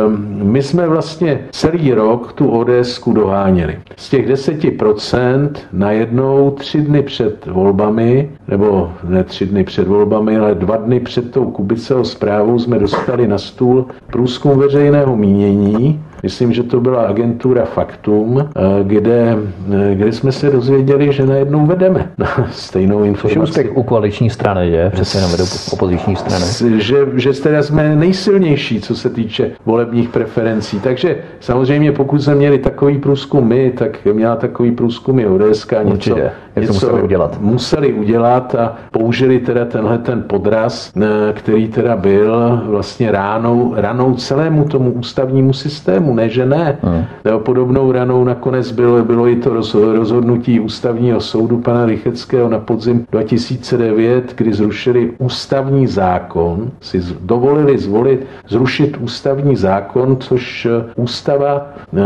my jsme vlastně celý rok tu ODS doháněli doháněli. Z těch 10% najednou tři dny před volbami, nebo ne tři dny před volbami, ale dva dny před tou Kubiceho zprávou jsme dostali na stůl průzkum veřejného mínění myslím, že to byla agentura Faktum, eh, kde, eh, kde jsme se dozvěděli, že najednou vedeme na stejnou informaci. Což u koaliční strany, že? Přesně jenom vedou opoziční strany. Že, že teda jsme nejsilnější, co se týče volebních preferencí. Takže samozřejmě, pokud jsme měli takový průzkum my, tak měla takový průzkum i ODS, něco, Určitě. něco museli udělat. Museli udělat a použili teda tenhle ten podraz, eh, který teda byl vlastně ránou, ranou celému tomu ústavnímu systému. Ne, že ne. Hmm. Podobnou ranou nakonec bylo, bylo i to rozhodnutí ústavního soudu pana Rycheckého na podzim 2009, kdy zrušili ústavní zákon, si dovolili zvolit, zrušit ústavní zákon, což eh, ústava eh,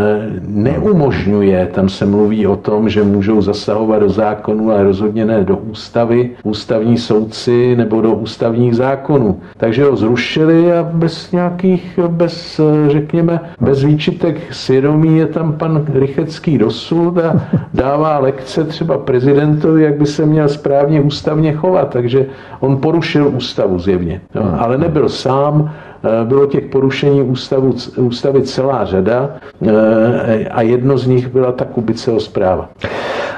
neumožňuje. Tam se mluví o tom, že můžou zasahovat do zákonu, ale rozhodně ne do ústavy, ústavní soudci nebo do ústavních zákonů. Takže ho zrušili a bez nějakých, bez, eh, řekněme, bez výčitek svědomí je tam pan Rychecký dosud a dává lekce třeba prezidentovi, jak by se měl správně ústavně chovat. Takže on porušil ústavu zjevně. No, ale nebyl sám, eh, bylo těch porušení ústavu, ústavy celá řada eh, a jedno z nich byla ta Kubiceho zpráva.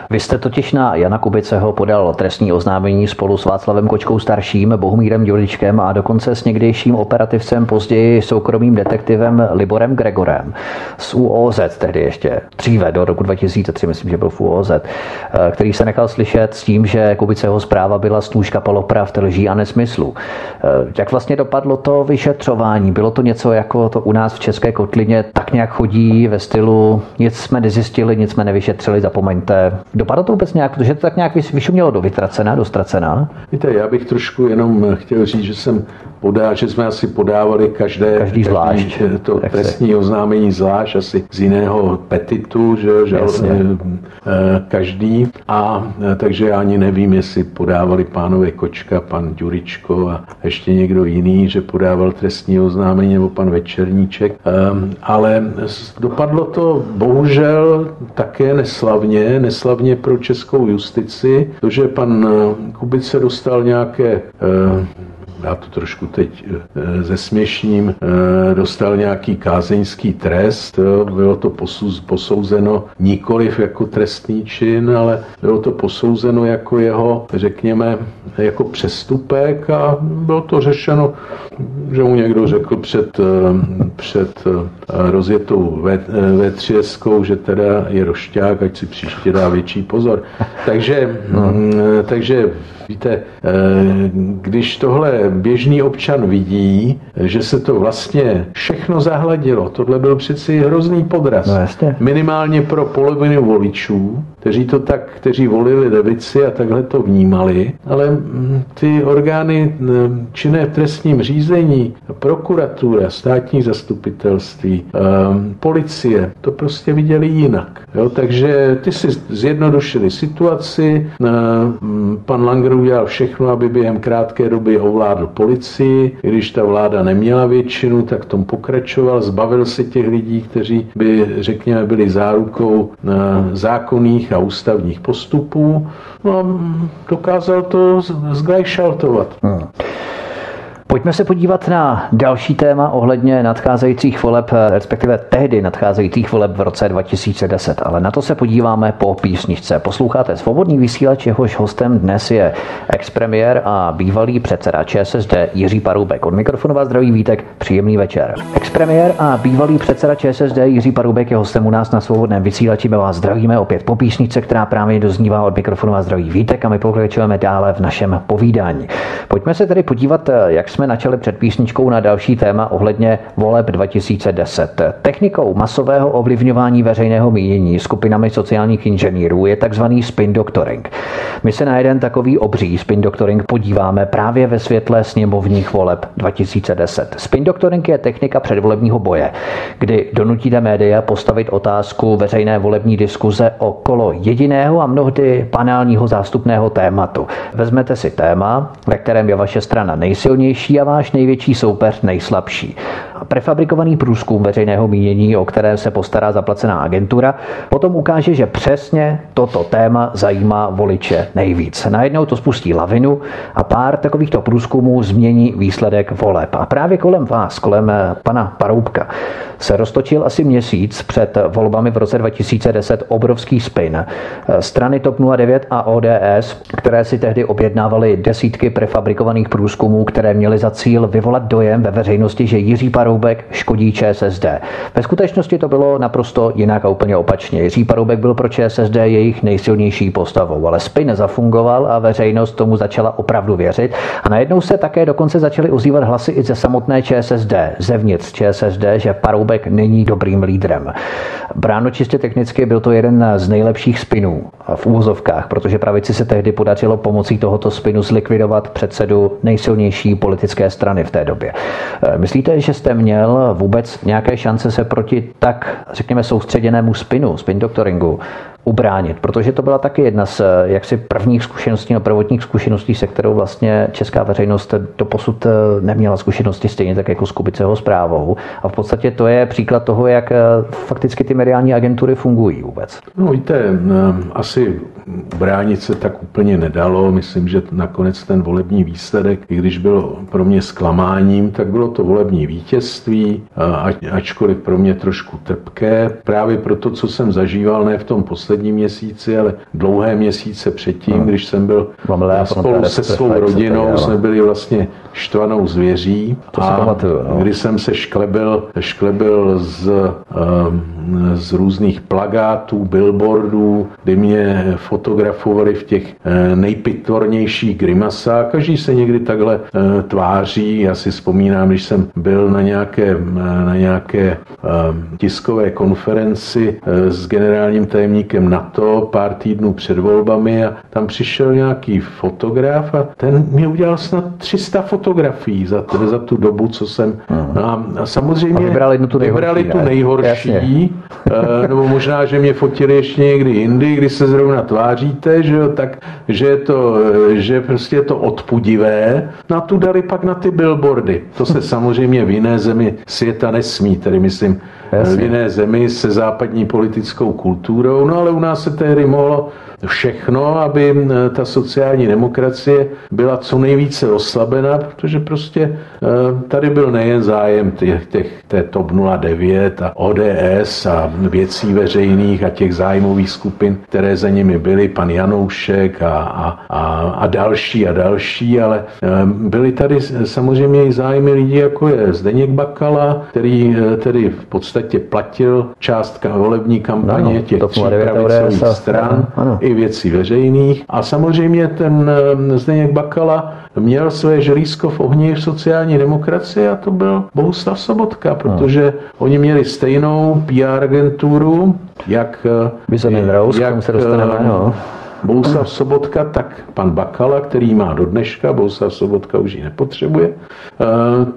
Vy jste totiž na Jana Kubiceho podal trestní oznámení spolu s Václavem Kočkou starším, Bohumírem Děličkem a dokonce s někdejším operativcem, později soukromým detektivem Liborem Gregorem z UOZ, tehdy ještě dříve, do roku 2003, myslím, že byl v UOZ, eh, který se nechal slyšet s tím, že Kubiceho zpráva byla stůžka polopravd, lží a nesmyslu. Eh, jak vlastně dopadlo to vyšetřování? Bylo to něco jako to u nás v České kotlině tak nějak chodí ve stylu nic jsme nezjistili, nic jsme nevyšetřili, zapomeňte, Dopadlo to vůbec nějak, protože to tak nějak vyšumělo do vytracená, do ztracená? Víte, já bych trošku jenom chtěl říct, že jsem podá, že jsme asi podávali každé každý zvlášť každý, to trestní oznámení zvlášť asi z jiného petitu, že, že eh, každý. A eh, takže já ani nevím, jestli podávali pánové Kočka, pan Ďuričko a ještě někdo jiný, že podával trestní oznámení nebo pan Večerníček, ehm, ale dopadlo to bohužel také neslavně, neslavně pro českou justici, to, že pan eh, Kubice dostal nějaké já to trošku teď eh, zesměšním, eh, dostal nějaký kázeňský trest, bylo to posouzeno nikoliv jako trestný čin, ale bylo to posouzeno jako jeho, řekněme, jako přestupek a bylo to řešeno, že mu někdo řekl před, eh, před rozjetou V3, že teda je rošťák, ať si příště dá větší pozor. Takže, no. takže víte, když tohle běžný občan vidí, že se to vlastně všechno zahladilo. Tohle byl přeci hrozný podraz. No jasně. Minimálně pro polovinu voličů, kteří to tak, kteří volili levici a takhle to vnímali, ale mm, ty orgány mm, činné v trestním řízení, prokuratura, státní zastupitelství, um, policie, to prostě viděli jinak. Jo, takže ty si zjednodušili situaci, pan Langer udělal všechno, aby během krátké doby ovládl policii. Když ta vláda neměla většinu, tak tom pokračoval, zbavil se těch lidí, kteří by, řekněme, byli zárukou zákonných a ústavních postupů. No a dokázal to zglajšaltovat. Hmm. Pojďme se podívat na další téma ohledně nadcházejících voleb, respektive tehdy nadcházejících voleb v roce 2010, ale na to se podíváme po písničce. Posloucháte svobodný vysílač, jehož hostem dnes je expremiér a bývalý předseda ČSSD Jiří Paroubek. Od mikrofonu vás zdraví Vítek, příjemný večer. Expremiér a bývalý předseda ČSSD Jiří Paroubek je hostem u nás na svobodném vysílači. My vás zdravíme opět po písničce, která právě doznívá od mikrofonu vás zdraví Vítek a my pokračujeme dále v našem povídání. Pojďme se tedy podívat, jak jsme načali před písničkou na další téma ohledně voleb 2010. Technikou masového ovlivňování veřejného mínění skupinami sociálních inženýrů je tzv. spin doctoring. My se na jeden takový obří spin doctoring podíváme právě ve světle sněmovních voleb 2010. Spin doctoring je technika předvolebního boje, kdy donutíte média postavit otázku veřejné volební diskuze okolo jediného a mnohdy banálního zástupného tématu. Vezmete si téma, ve kterém je vaše strana nejsilnější a váš největší soupeř nejslabší. Prefabrikovaný průzkum veřejného mínění, o které se postará zaplacená agentura, potom ukáže, že přesně toto téma zajímá voliče nejvíc. Najednou to spustí lavinu a pár takovýchto průzkumů změní výsledek voleb. A právě kolem vás, kolem pana Paroubka, se roztočil asi měsíc před volbami v roce 2010 obrovský spin. Strany TOP 09 a ODS, které si tehdy objednávaly desítky prefabrikovaných průzkumů, které měly za cíl vyvolat dojem ve veřejnosti, že Jiří Paroubek škodí ČSSD. Ve skutečnosti to bylo naprosto jinak a úplně opačně. Jiří Paroubek byl pro ČSSD jejich nejsilnější postavou, ale spin nezafungoval a veřejnost tomu začala opravdu věřit. A najednou se také dokonce začaly ozývat hlasy i ze samotné ČSSD, zevnitř ČSSD, že Paroubek není dobrým lídrem. Bráno čistě technicky byl to jeden z nejlepších spinů v úvozovkách, protože pravici se tehdy podařilo pomocí tohoto spinu zlikvidovat předsedu nejsilnější politické strany v té době. E, myslíte, že jste měl vůbec nějaké šance se proti tak, řekněme, soustředěnému spinu, spin doctoringu, ubránit, protože to byla taky jedna z jaksi prvních zkušeností, no prvotních zkušeností, se kterou vlastně česká veřejnost do posud eh, neměla zkušenosti stejně tak jako s Kubiceho zprávou. A v podstatě to je příklad toho, jak eh, fakticky ty mediální agentury fungují vůbec. No víte, eh, asi bránit se tak úplně nedalo. Myslím, že nakonec ten volební výsledek, i když byl pro mě zklamáním, tak bylo to volební vítězství, ačkoliv pro mě trošku trpké. Právě proto, co jsem zažíval, ne v tom posledním měsíci, ale dlouhé měsíce předtím, no. když jsem byl spolu se svou rodinou, jsme byli vlastně štvanou zvěří to a pamatuju, no. když jsem se šklebil, šklebil z, um, z různých plagátů, billboardů, kdy mě fotografovali v těch uh, nejpitvornějších grimasách. Každý se někdy takhle uh, tváří. Já si vzpomínám, když jsem byl na nějaké, uh, na nějaké um, tiskové konferenci s generálním tajemníkem NATO pár týdnů před volbami a tam přišel nějaký fotograf a ten mi udělal snad 300 fotografií fotografií za, za tu dobu, co jsem... A, a samozřejmě a vybrali, tu nejhorší, vybrali tu nejhorší, uh, nebo možná, že mě fotili ještě někdy jindy, kdy se zrovna tváříte, že jo, tak, že je to, že prostě je to odpudivé. No a tu dali pak na ty billboardy. To se samozřejmě v jiné zemi světa nesmí, tedy myslím, Jasně. v jiné zemi se západní politickou kulturou, no ale u nás se tehdy mohlo všechno, aby ta sociální demokracie byla co nejvíce oslabena, protože prostě e, tady byl nejen zájem těch, těch, té TOP 09 a ODS a věcí veřejných a těch zájmových skupin, které za nimi byly, pan Janoušek a, a, a, a další a další, ale e, byly tady samozřejmě i zájmy lidí, jako je Zdeněk Bakala, který e, tedy v podstatě platil část volební kampaně no, těch tří pravicových stran, ano, ano. Věcí veřejných. A samozřejmě ten eh, Zdeněk Bakala měl své želízko v ohni v sociální demokracii a to byl Bohuslav Sobotka, protože no. oni měli stejnou PR agenturu, jak, Rose, jak se dostaneme, no Bohuslav Sobotka, tak pan Bakala, který má do dneška, Bohuslav Sobotka už ji nepotřebuje. Eh,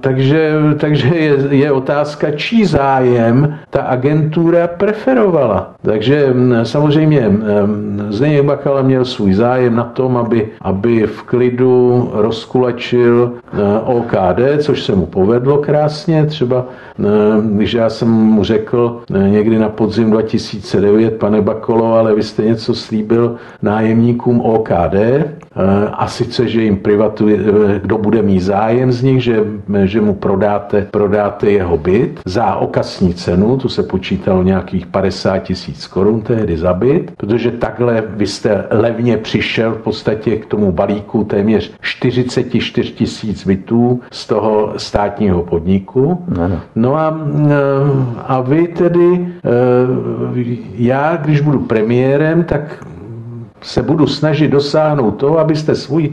takže, takže je, je otázka, čí zájem ta agentura preferovala. Takže mm, samozřejmě mm, Zdeněk Bakala měl svůj zájem na tom, aby, aby v klidu rozkulečil eh, OKD, což se mu povedlo krásně. Třeba eh, když já jsem mu řekl někdy na podzim 2009, pane Bakolo, ale vy jste něco slíbil na nájemníkům OKD, eh, a sice, že jim privatuje, eh, kdo bude mít zájem z nich, že, že mu prodáte, prodáte jeho byt za okasní cenu, tu se počítalo nějakých 50 tisíc korun tehdy za byt, protože takhle vy jste levně přišel v podstatě k tomu balíku téměř 44 tisíc bytů z toho státního podniku. Ano. No a, eh, a vy tedy, já když budu premiérem, tak se budu snažit dosáhnout toho, abyste svůj,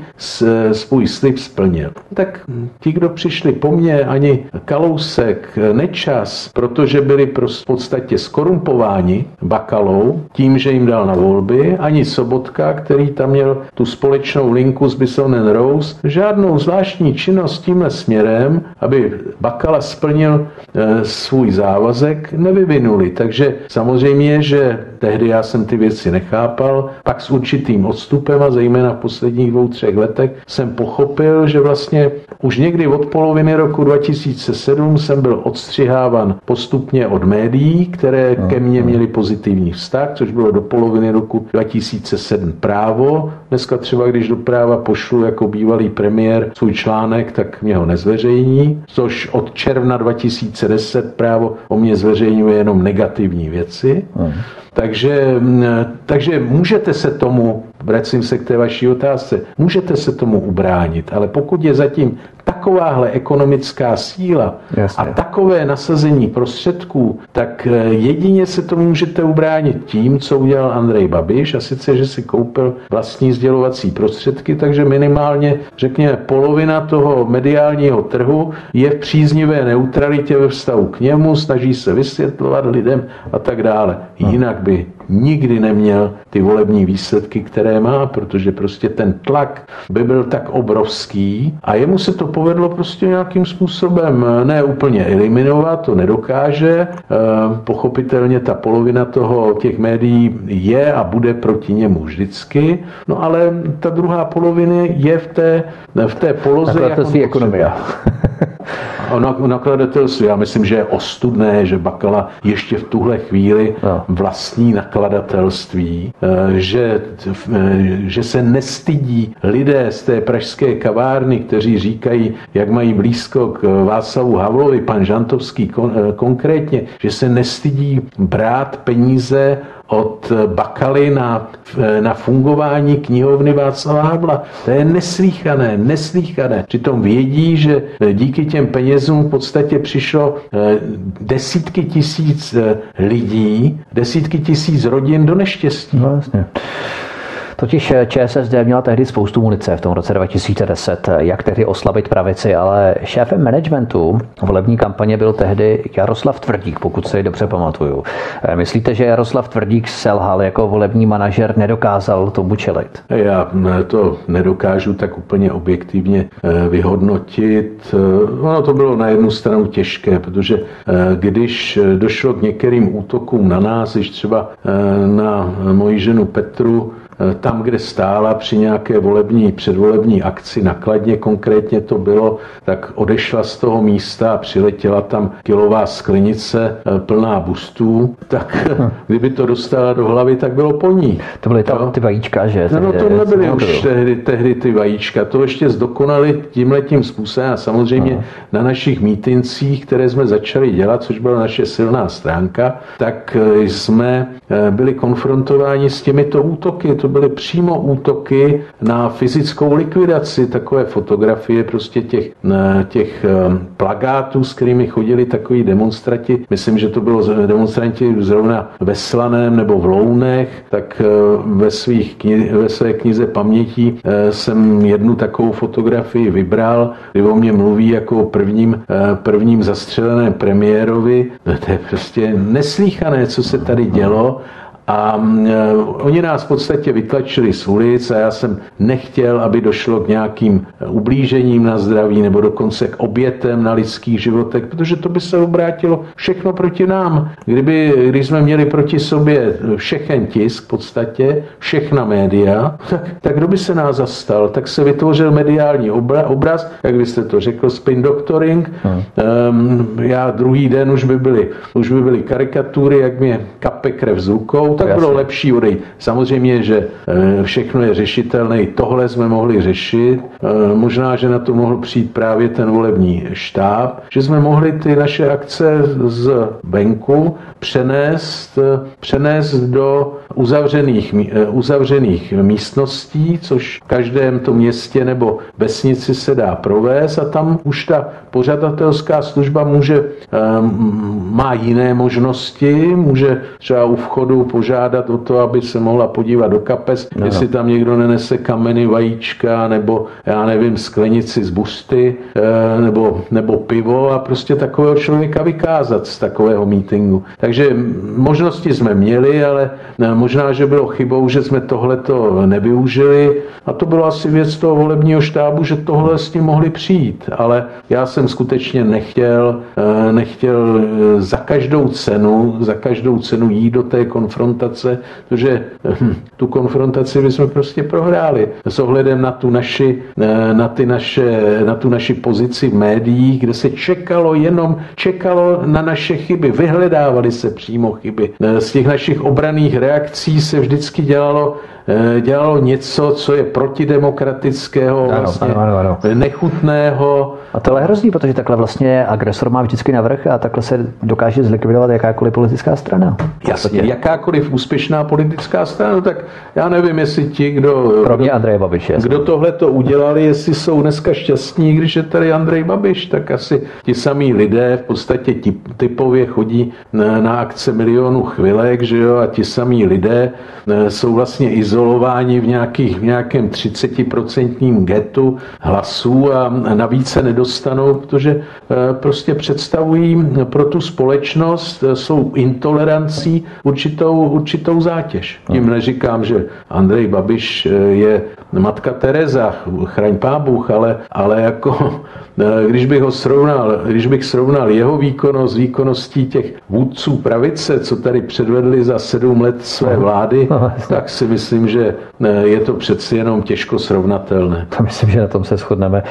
svůj slib splnil. Tak ti, kdo přišli po mně, ani Kalousek, Nečas, protože byli v podstatě skorumpováni Bakalou, tím, že jim dal na volby, ani Sobotka, který tam měl tu společnou linku s Bisonen Rose, žádnou zvláštní činnost tímhle směrem, aby Bakala splnil e, svůj závazek, nevyvinuli. Takže samozřejmě, že tehdy já jsem ty věci nechápal, pak s určitým odstupem a zejména v posledních dvou, třech letech jsem pochopil, že vlastně už někdy od poloviny roku 2007 jsem byl odstřiháván postupně od médií, které ke mně měly pozitivní vztah, což bylo do poloviny roku 2007 právo. Dneska třeba, když do práva pošlu jako bývalý premiér svůj článek, tak mě ho nezveřejní, což od června 2010 právo o mě zveřejňuje jenom negativní věci. Takže, takže můžete se tomu, vracím se k té vaší otázce, můžete se tomu ubránit, ale pokud je zatím takováhle ekonomická síla Jasně. a takové nasazení prostředků, tak eh, jedině se to můžete ubránit tím, co udělal Andrej Babiš, a sice, že si koupil vlastní sdělovací prostředky, takže minimálně, řekněme, polovina toho mediálního trhu je v příznivé neutralitě ve vztahu k němu, snaží se vysvětlovat lidem a tak dále. No. Jinak by nikdy neměl ty volební výsledky, které má, protože prostě ten tlak by byl tak obrovský a jemu se to povedlo prostě nějakým způsobem ne úplně eliminovat, to nedokáže. Eh, pochopitelně ta polovina toho těch médií je a bude proti němu vždycky, no ale ta druhá polovina je v té, v té poloze. Nakladatelství ekonomia. O nakladatelství, já myslím, že je ostudné, že Bakala ještě v tuhle chvíli no. vlastní nakladatelství, eh, že, eh, že se nestydí lidé z té pražské kavárny, kteří říkají, jak mají blízko k Václavu Havlovi, pan Žantovský eh, konkrétně, že se nestydí brát peníze od Bakaly na, na fungování knihovny Václava Havla. To je neslíchané, neslíchané. Přitom vědí, že díky těm penězům v podstatě přišlo eh, desítky tisíc eh, lidí, desítky tisíc rodin do neštěstí. Jasně. Totiž eh, ČSSD měla tehdy spoustu munice v tom roce 2010, eh, jak tehdy oslabit pravici, ale šéfem managementu volební kampaně byl tehdy Jaroslav Tvrdík, pokud se ji dobře pamatuju. Eh, myslíte, že Jaroslav Tvrdík selhal jako volební manažer, nedokázal tomu čelit? Já to nedokážu tak úplně objektivně vyhodnotit. Ono to bylo na jednu stranu těžké, protože když došlo k některým útokům na nás, když třeba na moji ženu Petru, Eh, tam, kde stála při nějaké volební, předvolební akci, nakladně konkrétně to bylo, tak odešla z toho místa a přiletěla tam kilová sklenice eh, plná bustů, tak hm. kdyby to dostala do hlavy, tak bylo po ní. To byly ta, ty vajíčka, že? No, no to nebyly už tehdy, tehdy ty vajíčka, to ještě zdokonali tímhletím způsobem a samozřejmě no. na našich mítincích, které jsme začali dělat, což byla naše silná stránka, tak eh, jsme byli konfrontováni s těmito útoky to byly přímo útoky na fyzickou likvidaci, takové fotografie prostě těch, těch ehm, plagátů, s kterými chodili takový demonstranti. Myslím, že to bylo demonstranti zrovna ve Slaném nebo v Lounech, tak eh, ve, svých kni- ve své knize pamětí eh, jsem jednu takovou fotografii vybral, kdy o mě mluví jako prvním, eh, prvním zastřeleném premiérovi. To je prostě neslíchané, co se tady dělo a mm, e, oni nás v podstatě vytlačili z ulic a já jsem nechtěl, aby došlo k nějakým ublížením na zdraví nebo dokonce k obětem na lidských životech, protože to by se obrátilo všechno proti nám. Kdyby, když jsme měli proti sobě všechen tisk v podstatě, všechna média, tak, tak kdo by se nás zastal? Tak se vytvořil mediální obra, obraz, jak byste to řekl, spin doctoring. Hmm. Um, já druhý den už by byly, už by byly karikatury, jak mě kape krev z rukou, tak Jasně. bylo lepší odejít. Samozřejmě, že eh, všechno je řešitelné, i tohle jsme mohli řešit. Eh, možná, že na to mohl přijít právě ten volební štáb, že jsme mohli ty naše akce z venku přenést, eh, přenést do uzavřených, uzavřených místností, což v každém tom městě nebo vesnici se dá provést a tam už ta pořadatelská služba může, má jiné možnosti, může třeba u vchodu požádat o to, aby se mohla podívat do kapes, no. jestli tam někdo nenese kameny, vajíčka, nebo já nevím, sklenici z busty, eh, nebo, nebo pivo a prostě takového člověka vykázat z takového meetingu. Takže možnosti jsme měli, ale eh, možná, že bylo chybou, že jsme tohleto nevyužili a to bylo asi věc toho volebního štábu, že tohle s tím mohli přijít, ale já jsem skutečně nechtěl, eh, nechtěl za každou cenu, za každou cenu jít do té konfrontace konfrontace, protože hm, tu konfrontaci bychom prostě prohráli. S ohledem na tu naši, eh, na, ty naše, na tu naši pozici v médiích, kde se čekalo jenom, čekalo na naše chyby, vyhledávali se přímo chyby. Eh, z těch našich obraných reakcí se vždycky dělalo dělalo něco, co je protidemokratického, ano, vlastně ano, ano, ano. nechutného. A to je hrozný, protože takhle vlastně agresor má vždycky navrh a takhle se dokáže zlikvidovat jakákoliv politická strana. Jasně, jakákoliv úspěšná politická strana, tak já nevím, jestli ti, kdo... Pro mě Andrej Babiš. Jasný. Kdo tohle to udělali, jestli jsou dneska šťastní, když je tady Andrej Babiš, tak asi ti samí lidé v podstatě typově chodí na, na akce milionů chvilek, že jo, a ti samí lidé eh, jsou vlastně izolovaní izolováni v, nějakých, v nějakém 30% getu hlasů a navíc se nedostanou, protože eh, prostě představují pro tu společnost, eh, jsou intolerancí určitou, určitou zátěž. Tím neříkám, že Andrej Babiš eh, je matka Tereza, chraň pábuch, ale, ale jako když bych ho srovnal, když bych srovnal jeho výkonnost s výkonností těch vůdců pravice, co tady předvedli za sedm let své vlády, tak si myslím, že je to přeci jenom těžko srovnatelné. To myslím, že na tom se shodneme.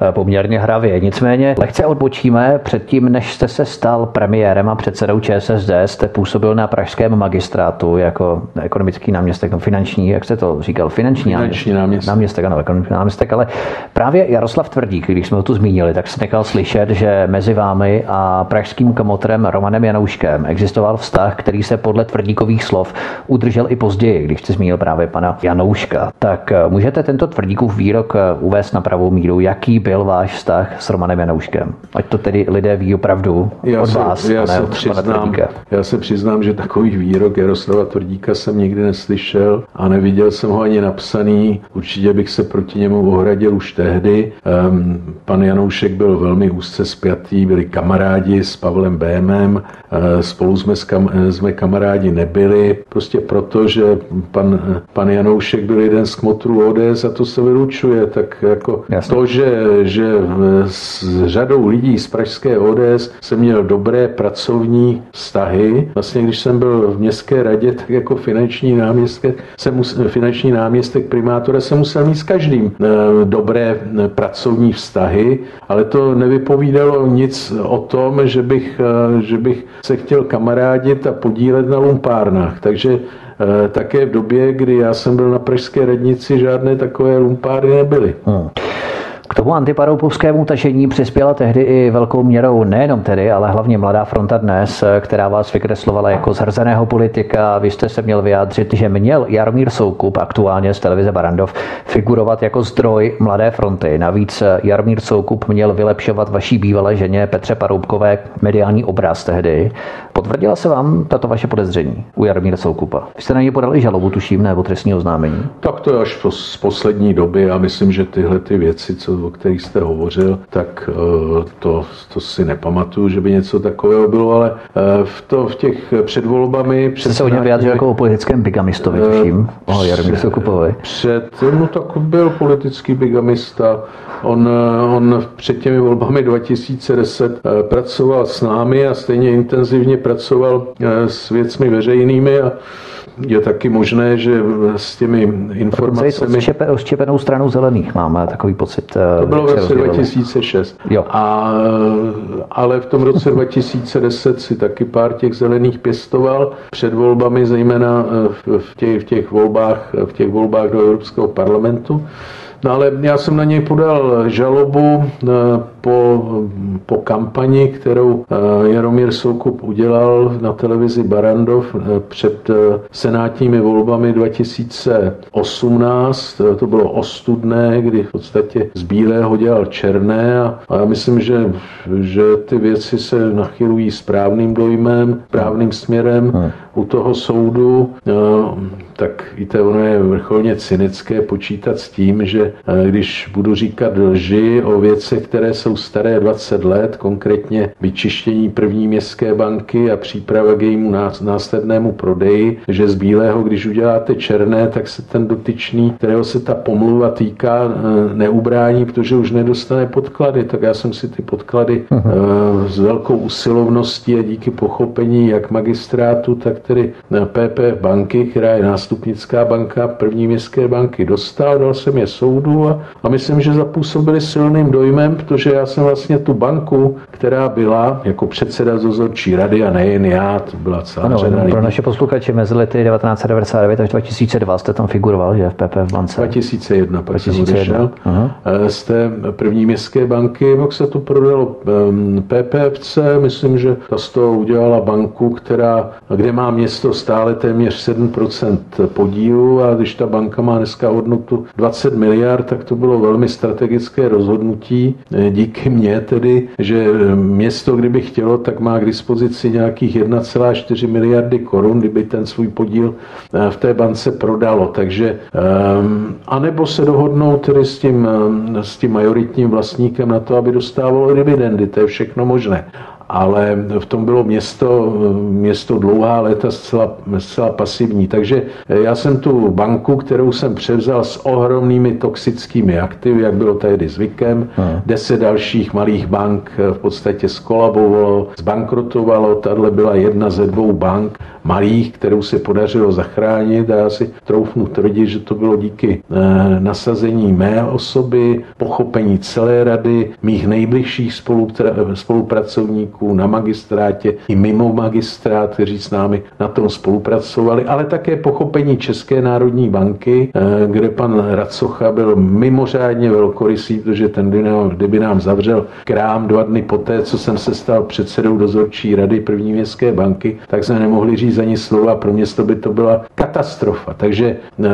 Eh, poměrně hravě. Nicméně lehce odbočíme. Předtím, než jste se stal premiérem a předsedou ČSSD, jste působil na pražském magistrátu jako ekonomický náměstek, no finanční, jak jste to říkal, finanční, finanční náměstek. náměstek. ano, ekonomický náměstek, ale právě Jaroslav Tvrdík, když jsme ho tu zmínili, tak se nechal slyšet, že mezi vámi a pražským komotrem Romanem Janouškem existoval vztah, který se podle Tvrdíkových slov udržel i později, když jste zmínil právě pana Janouška. Tak eh, můžete tento Tvrdíkův výrok eh, uvést na pravou míru, jaký byl váš vztah s Romanem Janouškem? Ať to tedy lidé ví opravdu já od se, vás, já se přiznám, Já se přiznám, že takový výrok Jaroslava Tvrdíka jsem nikdy neslyšel a neviděl jsem ho ani napsaný. Určitě bych se proti němu ohradil už tehdy. Um, pan Janoušek byl velmi úzce spjatý, byli kamarádi s Pavlem Bémem, uh, spolu jsme, s kam, jsme kamarádi nebyli, prostě proto, že pan, pan Janoušek byl jeden z kmotrů ODS a to se vylučuje, tak jako Jasně. to, že, že s řadou lidí z pražské ODS jsem měl dobré pracovní vztahy. Vlastně, když jsem byl v městské radě, tak jako finanční náměstek, jsem musel, finanční náměstek primátora jsem musel mít s každým eh, dobré eh, pracovní vztahy, ale to nevypovídalo nic o tom, že bych, eh, že bych se chtěl kamarádit a podílet na lumpárnách. Takže také v době, kdy já jsem byl na pražské radnici, žádné takové lumpárny nebyly. Hmm. Tomu antiparoupovskému tažení přispěla tehdy i velkou měrou nejenom tedy, ale hlavně Mladá fronta dnes, která vás vykreslovala jako zhrzeného politika. Vy jste se měl vyjádřit, že měl Jaromír Soukup, aktuálně z televize Barandov, figurovat jako zdroj Mladé fronty. Navíc Jaromír Soukup měl vylepšovat vaší bývalé ženě Petře Paroubkové mediální obraz tehdy. Potvrdila se vám tato vaše podezření u Jaromíra Soukupa? Vy jste na něj podali žalobu, tuším, nebo trestní oznámení? Tak to je až z poslední doby. Já myslím, že tyhle ty věci, co o kterých jste hovořil, tak eh, to, to si nepamatuju, že by něco takového bylo, ale eh, v, to, v těch před volbami... Před se o něm vyjádřil jako o politickém bigamistovi, eh, tuším, o Jaromíru Soukupovi. Před, no tak byl politický bigamista. On, on před těmi volbami 2010 pracoval s námi a stejně intenzivně pracoval s věcmi veřejnými a je taky možné, že s těmi informacemi... S čepenou stranou zelených máme takový pocit. To bylo v roce 2006. Jo. A, ale v tom roce 2010 si taky pár těch zelených pěstoval před volbami, zejména eh, v těch, v těch volbách, v těch volbách do Evropského parlamentu. No ale já jsem na něj podal žalobu eh, po, po kampani, kterou eh, Jaromír Soukup udělal na televizi Barandov eh, před senátními volbami 2018. To bylo ostudné, kdy v podstatě z bílého dělal černé a, a já myslím, že, že ty věci se nachylují správným dojmem, správným směrem. Hmm. U toho soudu tak víte, ono je vrcholně cynické počítat s tím, že eh, když budu říkat lži o věcech, které jsou staré 20 let, konkrétně vyčištění první městské banky a příprava k jejímu následnému prodeji, že z bílého, když uděláte černé, tak se ten dotyčný, kterého se ta pomluva týká, eh, neubrání, protože už nedostane podklady. Tak já jsem si ty podklady uh-huh. s velkou usilovností a díky pochopení jak magistrátu, tak tedy PP banky, která je nástupnická banka první městské banky, dostal, dal jsem je soudu a, a myslím, že zapůsobili silným dojmem, protože já jsem vlastně tu banku, která byla jako předseda dozorčí rady a nejen já, to byla celá ano, řada Pro naše posluchače mezi lety 1999 až 2002 jste tam figuroval, že v PP v bance? 2001, pak 2001. jsem odešel uh-huh. z té první městské banky, pak se to prodalo PPFC, myslím, že ta z toho udělala banku, která, kde má město stále téměř 7% podílu a když ta banka má dneska hodnotu 20 miliard, tak to bylo velmi strategické rozhodnutí díky mně tedy, že město, kdyby chtělo, tak má k dispozici nějakých 1,4 miliardy korun, kdyby ten svůj podíl eh, v té bance prodalo. Takže ehm, anebo se dohodnou tedy s tím, eh, s tím majoritním vlastníkem na to, aby dostávalo dividendy. To je všechno možné ale v tom bylo město, město dlouhá léta zcela, zcela pasivní. Takže já jsem tu banku, kterou jsem převzal s ohromnými toxickými aktivy, jak bylo tehdy zvykem, hmm. deset dalších malých bank v podstatě skolabovalo, zbankrotovalo, tahle byla jedna ze dvou bank malých, kterou se podařilo zachránit. A já si troufnu tvrdit, že to bylo díky eh, nasazení mé osoby, pochopení celé rady, mých nejbližších spolupracovníků na magistrátě i mimo magistrát, kteří s námi na tom spolupracovali, ale také pochopení České národní banky, eh, kde pan Racocha byl mimořádně velkorysý, protože ten, kdyby nám zavřel krám dva dny poté, co jsem se stal předsedou dozorčí rady první městské banky, tak jsme nemohli říct ani slova. Pro město by to byla katastrofa. Takže eh,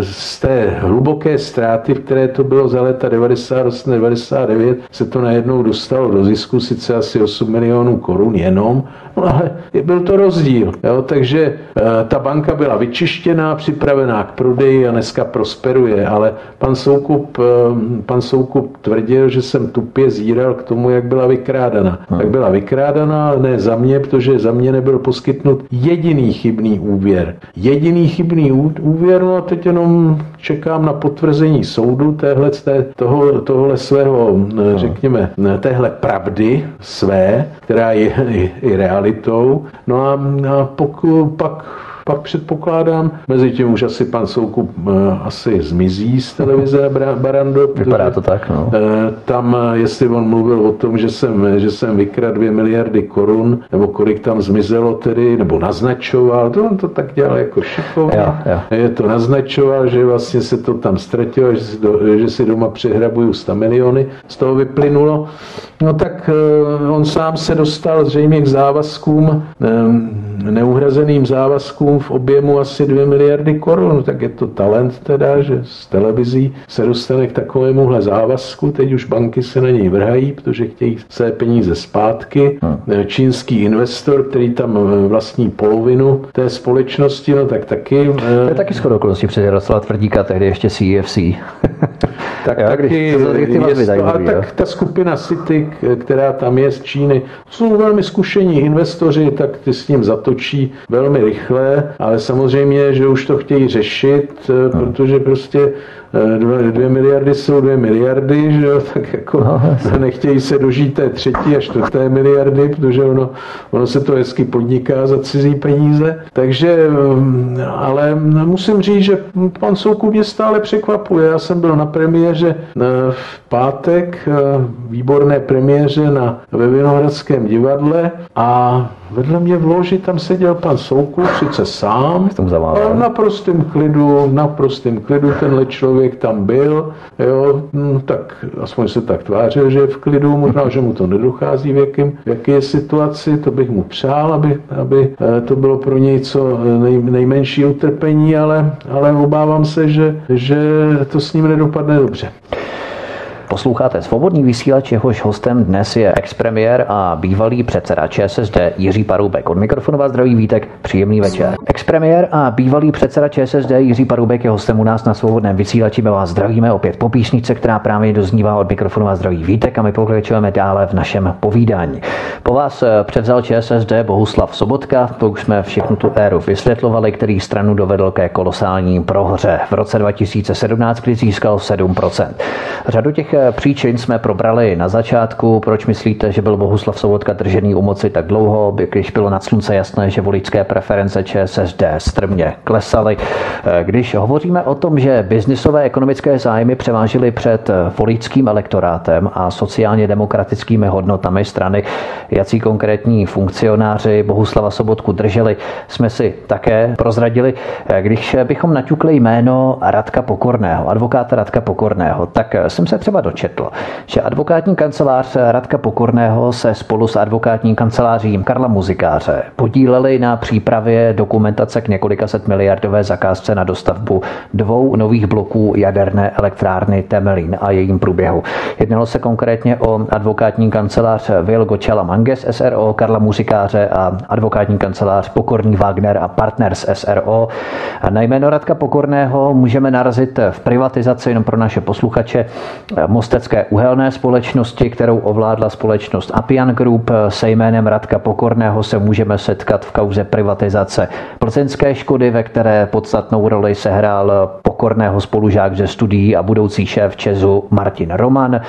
z té hluboké ztráty, v které to bylo za léta 98-99, se to najednou dostalo do zisku, sice asi 8 milionů korun jenom, no ale byl to rozdíl. Jo? Takže eh, ta banka byla vyčištěná, připravená k prodeji a dneska prosperuje, ale pan Soukup, eh, pan Soukup tvrdil, že jsem tupě zíral k tomu, jak byla vykrádaná. Hmm. Jak byla vykrádaná, ne za mě, protože za mě nebyl poskytnut jediný chybný úvěr. Jediný chybný úvěr, no a teď jenom čekám na potvrzení soudu téhle, toho, tohle svého, eh, řekněme, téhle pravdy své, která je i realitou. No a, a pokud pak pak předpokládám, mezi tím už asi pan Soukup uh, asi zmizí z televize Barando. Vypadá to tak, no. Uh, tam, uh, jestli on mluvil o tom, že jsem, že jsem vykradl dvě miliardy korun, nebo kolik tam zmizelo tedy, nebo naznačoval, to on to tak dělal jako šikovně. Je to naznačoval, že vlastně se to tam ztratilo, že si, do, že si doma přehrabuju 100 miliony, z toho vyplynulo. No tak on sám se dostal zřejmě k závazkům, neuhrazeným závazkům v objemu asi 2 miliardy korun, tak je to talent teda, že z televizí se dostane k takovémuhle závazku, teď už banky se na něj vrhají, protože chtějí své peníze zpátky. Hmm. Čínský investor, který tam vlastní polovinu té společnosti, no tak taky... To je taky skoro okolností před Jaroslava Tvrdíka, tehdy ještě CFC. tak jo, taky, když to, ty je, a tak ta skupina City, která tam je z Číny, jsou velmi zkušení investoři, tak ty s ním zatočí velmi rychle, ale samozřejmě, že už to chtějí řešit, no. protože prostě Eh, dvě miliardy jsou dvě miliardy, že jo, tak jako no, nechtějí se dožít té třetí a čtvrté miliardy, protože ono, ono se to hezky podniká za cizí peníze. Takže, mm, ale musím říct, že pan Soukup mě stále překvapuje. Já jsem byl na premiéře eh, v pátek, eh, výborné premiéře na, ve Vinohradském divadle a Vedle mě v loži tam seděl pan Soukup, sice sám, ale na prostém klidu, na prostém klidu tenhle člověk tam byl, jo, hm, tak aspoň se tak tvářil, že je v klidu, možná, že mu to nedochází, v, jakém, v jaké je situaci, to bych mu přál, aby, aby eh, to bylo pro něj co nej, nejmenší utrpení, ale, ale obávám se, že, že to s ním nedopadne dobře. Posloucháte svobodný vysílač, jehož hostem dnes je expremiér a bývalý předseda ČSSD Jiří Paroubek. Od mikrofonu vás zdraví Vítek, příjemný večer. Expremiér a bývalý předseda ČSSD Jiří Paroubek je hostem u nás na svobodném vysílači. My vás zdravíme opět po píšnice, která právě doznívá od mikrofonu vás zdraví Vítek a my pokračujeme dále v našem povídání. Po vás eh, převzal ČSSD Bohuslav Sobotka, to už jsme všechnu tu éru vysvětlovali, který stranu dovedl ke kolosální prohře. V roce 2017, kdy získal 7%. Řadu těch příčin jsme probrali na začátku. Proč myslíte, že byl Bohuslav Sobotka držený u moci tak dlouho, když bylo nad slunce jasné, že voličské preference ČSSD strmě klesaly? Když hovoříme o tom, že biznisové ekonomické zájmy převážily před voličským elektorátem a sociálně demokratickými hodnotami strany, jací konkrétní funkcionáři Bohuslava Sobotku drželi, jsme si také prozradili. Když bychom naťukli jméno Radka Pokorného, advokáta Radka Pokorného, tak jsem se třeba dočetl, že advokátní kancelář Radka Pokorného se spolu s advokátní kanceláří Karla Muzikáře podíleli na přípravě dokumentace k několika set miliardové zakázce na dostavbu dvou nových bloků jaderné elektrárny Temelín a jejím průběhu. Jednalo se konkrétně o advokátní kancelář Vil Gočela Manges SRO, Karla Muzikáře a advokátní kancelář Pokorný Wagner a Partners SRO. A na jméno Radka Pokorného můžeme narazit v privatizaci jenom pro naše posluchače Mostecké uhelné společnosti, kterou ovládla společnost Apian Group. Se jménem Radka Pokorného se můžeme setkat v kauze privatizace plzeňské škody, ve které podstatnou roli sehrál Pokorného spolužák ze studií a budoucí šéf Česu Martin Roman.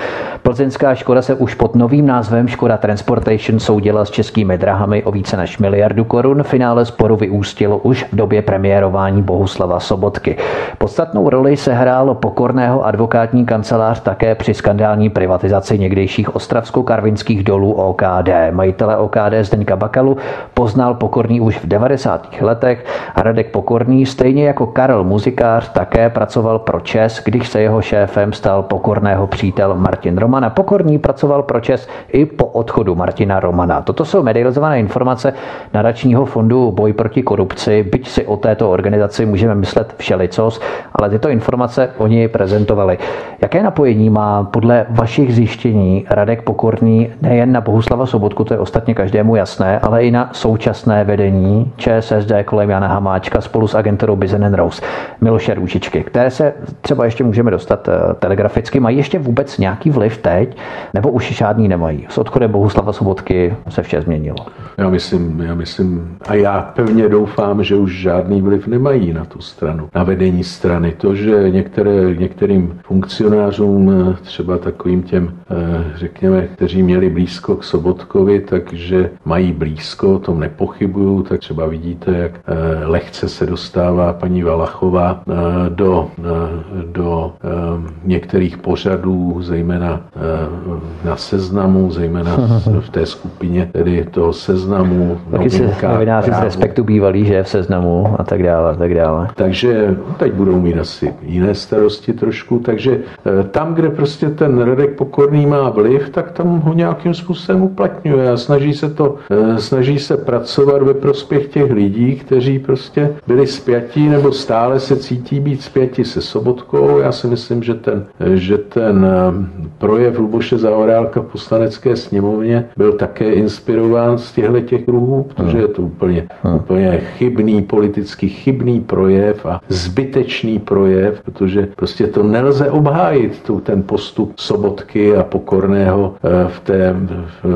Plzeňská škoda se už pod novým názvem Škoda Transportation soudila s českými drahami o více než miliardu korun. Finále sporu vyústilo už v době premiérování Bohuslava Sobotky. Podstatnou roli se hrálo pokorného advokátní kancelář také při skandální privatizaci někdejších ostravsko-karvinských dolů OKD. Majitele OKD Zdeňka Bakalu poznal Pokorný už v 90. letech a Radek Pokorný, stejně jako Karel Muzikář, také pracoval pro Čes, když se jeho šéfem stal Pokorného přítel Martin Romana. Pokorný pracoval pro Čes i po odchodu Martina Romana. Toto jsou medializované informace nadačního fondu Boj proti korupci, byť si o této organizaci můžeme myslet všelicos, ale tyto informace oni prezentovali. Jaké napojení má podle vašich zjištění Radek Pokorný nejen na Bohuslava Sobotku, to je ostatně každému jasné, ale i na současné vedení ČSSD kolem Jana Hamáčka spolu s agenturou Bizen Rose, Miloše Růžičky, které se třeba ještě můžeme dostat eh, telegraficky, mají ještě vůbec nějaký vliv teď, nebo už žádný nemají? S odchodem Bohuslava Sobotky se vše změnilo. Já myslím, já myslím, a já pevně doufám, že už žádný vliv nemají na tu stranu, na vedení strany. To, že některé, některým funkcionářům, třeba takovým těm, eh, řekněme, kteří měli blízko k Sobotkovi, takže mají blízko, o tom nepochybuju, tak třeba vidíte, jak eh, lehce se dostává paní Valachová eh, do, do některých pořadů, zejména na seznamu, zejména v té skupině tedy toho seznamu. Taky se novináři z respektu bývalí, že v seznamu a tak dále, a tak dále. Takže teď budou mít asi jiné starosti trošku, takže eh, tam, kde prostě ten Radek Pokorný má vliv, tak tam ho nějakým způsobem uplatňuje a snaží se to, eh, snaží se pracovat ve prospěch těch lidí, kteří prostě byli spjatí nebo stále se cítí být spjatí se Sobotkou. Já si myslím, že ten, že ten eh, projev Luboše Zaorálka v poslanecké sněmovně byl také inspirován z těchto těch kruhů, protože je to úplně, úplně chybný, politicky chybný projev a zbytečný projev, protože prostě to nelze obhájit, tu, ten postup Sobotky a Pokorného eh, v té,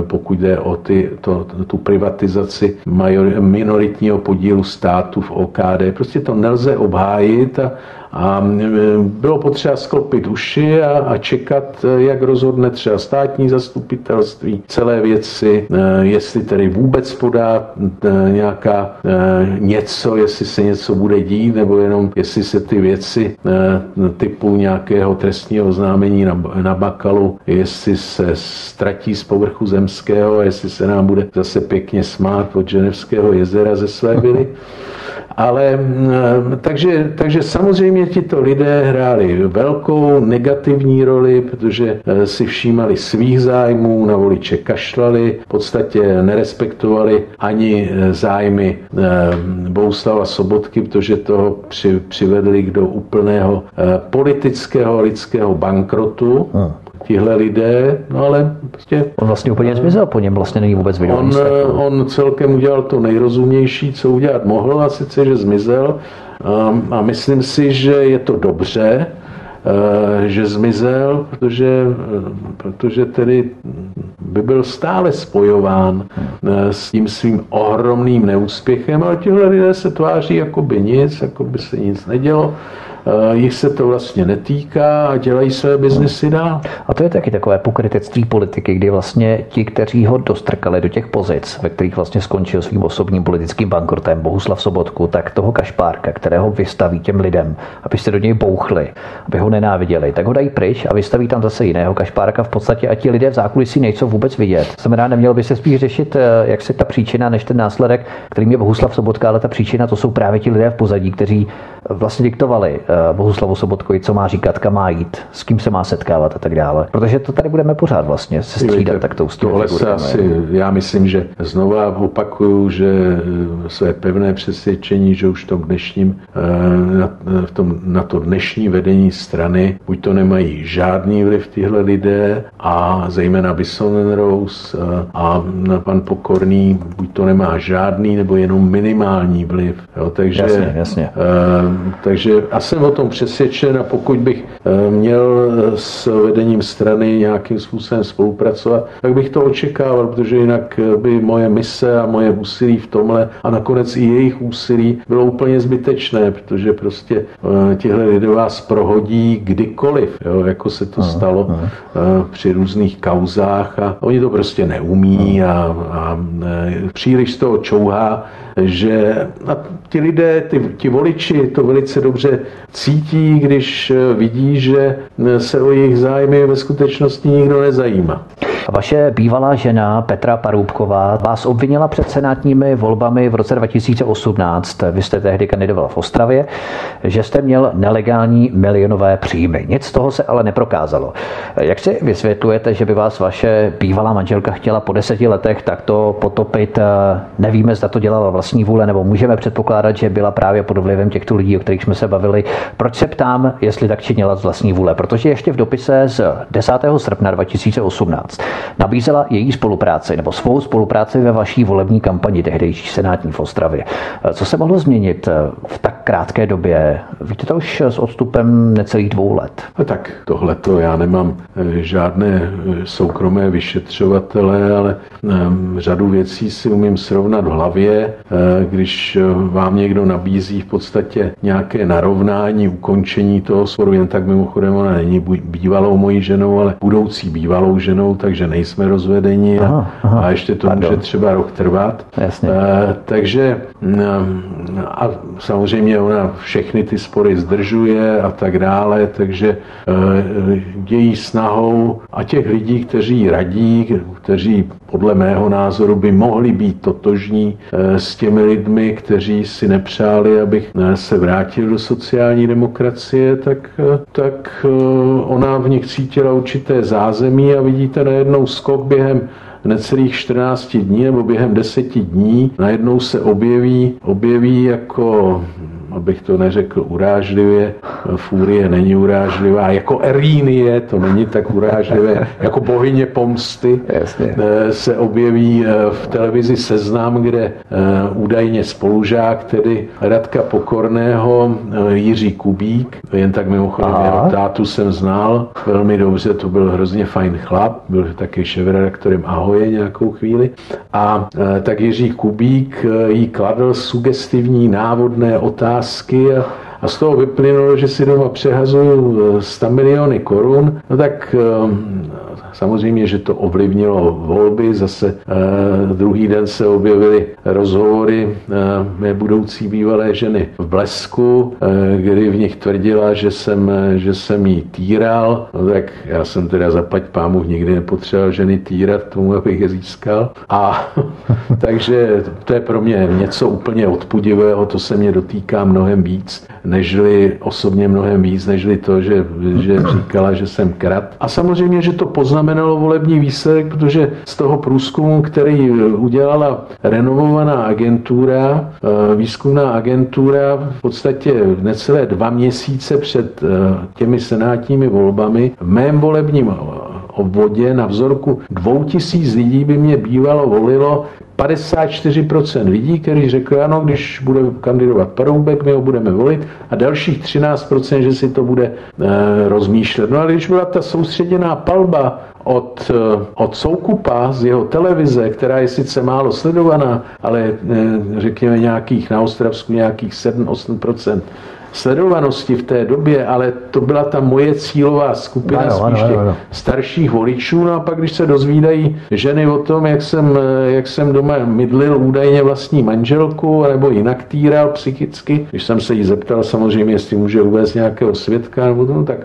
pokud jde o ty, to, tu privatizaci major, minoritního podílu státu v OKD. Prostě to nelze obhájit a a e, bylo potřeba sklopit uši a, a čekat, e, jak rozhodne třeba státní zastupitelství celé věci, e, jestli tedy vůbec podá nějaká něco, jestli se něco bude dít, nebo jenom jestli se ty věci typu nějakého trestního oznámení na, na Bakalu, jestli se ztratí z povrchu zemského, jestli se nám bude zase pěkně smát od Ženevského jezera ze své vily. Ale mm, takže, takže samozřejmě tito lidé hráli velkou negativní roli, protože eh, si všímali svých zájmů, na voliče kašlali, v podstatě nerespektovali ani eh, zájmy eh, Bouslava Sobotky, protože toho při, přivedli do úplného politického lidského bankrotu. Hmm tihle lidé, no ale prostě... On vlastně úplně zmizel, po něm vlastně není vůbec vidět. On, on celkem udělal to nejrozumnější, co udělat mohl, a sice, že zmizel. A, a myslím si, že je to dobře, eh, že zmizel, protože, protože tedy by byl stále spojován eh, s tím svým ohromným neúspěchem, ale tihle lidé se tváří jako by nic, jako by se nic nedělo jich se to vlastně netýká a dělají své biznesy dál. A to je taky takové pokrytectví politiky, kdy vlastně ti, kteří ho dostrkali do těch pozic, ve kterých vlastně skončil svým osobním politickým bankrotem Bohuslav Sobotku, tak toho kašpárka, kterého vystaví těm lidem, aby se do něj bouchli, aby ho nenáviděli, tak ho dají pryč a vystaví tam zase jiného kašpárka v podstatě a ti lidé v zákulisí nejsou vůbec vidět. Znamená, neměl by se spíš řešit, eh, jak se ta příčina, než ten následek, kterým je Bohuslav Sobotka, ale ta příčina to jsou právě ti lidé v pozadí, kteří vlastně diktovali eh, Bohuslavu Sobotkovi, co má říkat, kam má jít, s kým se má setkávat a tak dále. Protože to tady budeme pořád vlastně se střídat tak tou Tohle se asi, já myslím, že znova opakuju, že eh, své pevné přesvědčení, že už v tom dnešním, na, v tom, na to dnešní vedení strany, buď to nemají žádný vliv tyhle lidé a zejména Bison Rose a pan Pokorný, buď to nemá žádný nebo jenom minimální vliv. Jo, takže, jasně, jasně. Uh, takže a jsem o tom přesvědčen a pokud bych uh, měl s vedením strany nějakým způsobem spolupracovat, tak bych to očekával, protože jinak by moje mise a moje úsilí v tomhle a nakonec i jejich úsilí bylo úplně zbytečné, protože prostě tihle lidé vás prohodí kdykoliv, jo, jako se to stalo při různých kauzách a oni to prostě neumí a, a příliš z toho čouhá, že ti lidé, ty, ti voliči to velice dobře cítí, když vidí, že se o jejich zájmy ve skutečnosti nikdo nezajímá. Vaše bývalá žena Petra Parůbková vás obvinila před senátními volbami v roce 2018. Vy jste tehdy kandidoval v Ostravě, že jste měl nelegální milionové příjmy. Nic z toho se ale neprokázalo. Jak si vysvětlujete, že by vás vaše bývalá manželka chtěla po deseti letech takto potopit? Nevíme, zda to dělala vlastní vůle, nebo můžeme předpokládat, že byla právě pod vlivem těchto lidí, o kterých jsme se bavili. Proč se ptám, jestli tak činila z vlastní vůle? Protože ještě v dopise z 10. srpna 2018 nabízela její spolupráci nebo svou spolupráci ve vaší volební kampani tehdejší senátní v Ostravě. Co se mohlo změnit v tak krátké době? Víte to už s odstupem necelých dvou let. No tak tohle to já nemám eh, žádné eh, soukromé vyšetřovatele, ale ehm, řadu věcí si umím srovnat v hlavě, eh, když vám někdo nabízí v podstatě nějaké narovnání, ukončení toho sporu, jen tak mimochodem ona není bývalou mojí ženou, ale budoucí bývalou ženou, takže nejsme rozvedeni aha, aha, a ještě to pardon. může třeba rok trvat. Jasně. E, takže a samozřejmě ona všechny ty spory zdržuje a tak dále, takže e, její snahou a těch lidí, kteří radí, kteří podle mého názoru by mohli být totožní e, s těmi lidmi, kteří si nepřáli, abych se vrátil do sociální demokracie, tak, tak ona v nich cítila určité zázemí a vidíte najednou skok během necelých 14 dní nebo během 10 dní najednou se objeví, objeví jako abych to neřekl urážlivě, Fúrie není urážlivá, jako Erínie, to není tak urážlivé, jako bohyně pomsty Jasně. Eh, se objeví eh, v televizi Seznam, kde eh, údajně spolužák, tedy Radka Pokorného, Jiří Kubík, jen tak mimochodem jeho tátu jsem znal velmi dobře, to byl hrozně fajn chlap, byl taky šéfredaktorem Ahoje nějakou chvíli. A tak Jiří Kubík jí kladl sugestivní návodné otázky a, z toho vyplynulo, že si doma přehazuju 100 miliony korun, no tak Samozřejmě, že to ovlivnilo volby, zase eh, druhý den se objevily rozhovory mé budoucí bývalé ženy v Blesku, kdy v nich tvrdila, že jsem, že jsem jí týral, no tak já jsem teda zaplať pámu nikdy nepotřeboval ženy týrat tomu, abych je získal. A takže to je pro mě něco úplně odpudivého, to se mě dotýká mnohem víc, nežli osobně mnohem víc, nežli to, že, že říkala, že jsem krat. A samozřejmě, že to poznám znamenalo volební výsledek, protože z toho průzkumu, který udělala renovovaná agentura, eh, výzkumná agentura v podstatě necelé dva měsíce před eh, těmi senátními volbami v mém volebním obvodě na vzorku 2000 lidí by mě bývalo volilo 54% lidí, kteří řekli, ano, když bude kandidovat Paroubek, my ho budeme volit a dalších 13%, že si to bude e, rozmýšlet. No a když byla ta soustředěná palba od, eh, od Soukupa z jeho televize, která je sice málo sledovaná, ale eh, řekněme nějakých na Ostravsku nějakých 7-8% sledovanosti v té době, ale to byla ta moje cílová skupina ano, spíš ano, ano. starších voličů. No a pak, když se dozvídají ženy o tom, jak jsem, jak jsem doma mydlil údajně vlastní manželku, nebo jinak týral psychicky, když jsem se jí zeptal samozřejmě, jestli může uvést nějakého svědka, nebo to, no, tak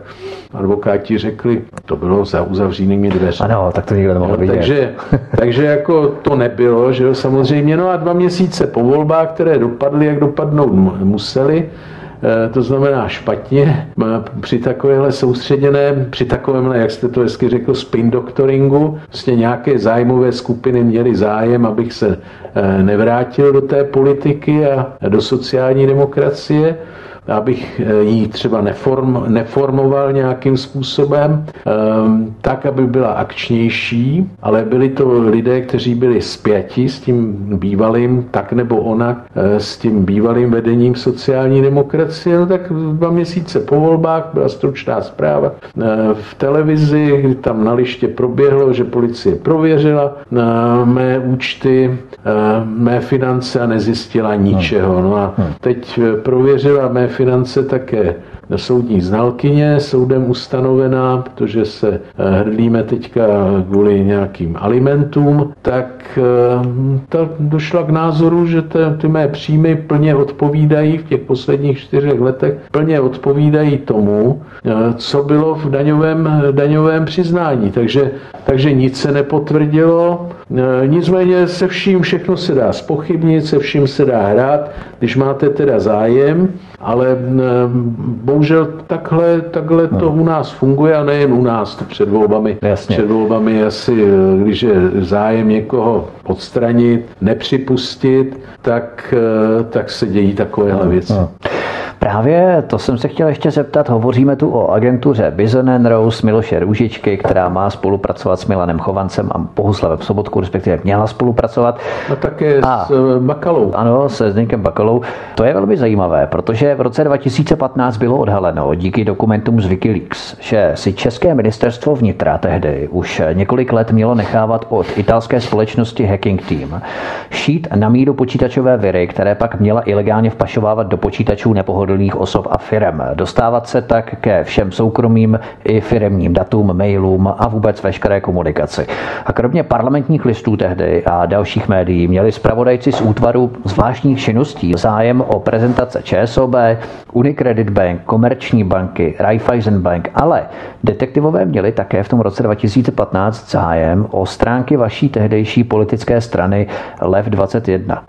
advokáti řekli, to bylo za uzavřenými dveřmi. Ano, tak to nikdo nemohl vidět. Takže, takže jako to nebylo, že jo, samozřejmě. No a dva měsíce po volbách, které dopadly, jak dopadnout museli, eh, to znamená špatně, při takovéhle soustředěném, při takovémhle, jak jste to hezky řekl, spin doktoringu, vlastně nějaké zájmové skupiny měly zájem, abych se eh, nevrátil do té politiky a do sociální demokracie abych eh, ji třeba neform, neformoval nějakým způsobem, ehm, tak, aby byla akčnější, ale byli to lidé, kteří byli spjati s tím bývalým, tak nebo onak, eh, s tím bývalým vedením sociální demokracie, no tak dva měsíce po volbách byla stručná zpráva eh, v televizi, kdy tam na liště proběhlo, že policie prověřila mé účty, mé finance a nezjistila ničeho. No. A teď prověřila mé finance také soudní znalkyně, soudem ustanovená, protože se eh, hrdlíme teďka kvůli nějakým alimentům, tak eh, ta došla k názoru, že ty mé příjmy plně odpovídají v těch posledních čtyřech letech, plně odpovídají tomu, eh, co bylo v daňovém, daňovém přiznání. Takže, takže nic se nepotvrdilo, nicméně se vším všechno se dá spochybnit, se vším se dá hrát, když máte teda zájem, ale bohužel takhle, takhle to u nás funguje a nejen u nás před volbami. Jasně. Před volbami asi, když je zájem někoho odstranit, nepřipustit, tak, tak se dějí takovéhle věci. No. Právě to jsem se chtěl ještě zeptat. Hovoříme tu o agentuře Bizonen Rose Miloše Růžičky, která má spolupracovat s Milanem Chovancem a Bohuslavem Sobotkou, respektive měla spolupracovat. A také a, s eh, Bakalou. Ano, se Zdeňkem Bakalou. To je velmi zajímavé, protože v roce 2015 bylo odhaleno díky dokumentům z Wikileaks, že si České ministerstvo vnitra tehdy už několik let mělo nechávat od italské společnosti Hacking Team šít na míru počítačové viry, které pak měla ilegálně vpašovávat do počítačů nepohodlných pohodlných osob a firem. Dostávat se tak ke všem soukromým i firemním datům, mailům a vůbec veškeré komunikaci. A kromě parlamentních listů tehdy a dalších médií měli zpravodajci z útvaru zvláštních činností zájem o prezentace ČSOB, Unicredit Bank, Komerční banky, Raiffeisen Bank, ale detektivové měli také v tom roce 2015 zájem o stránky vaší tehdejší politické strany LEV 21.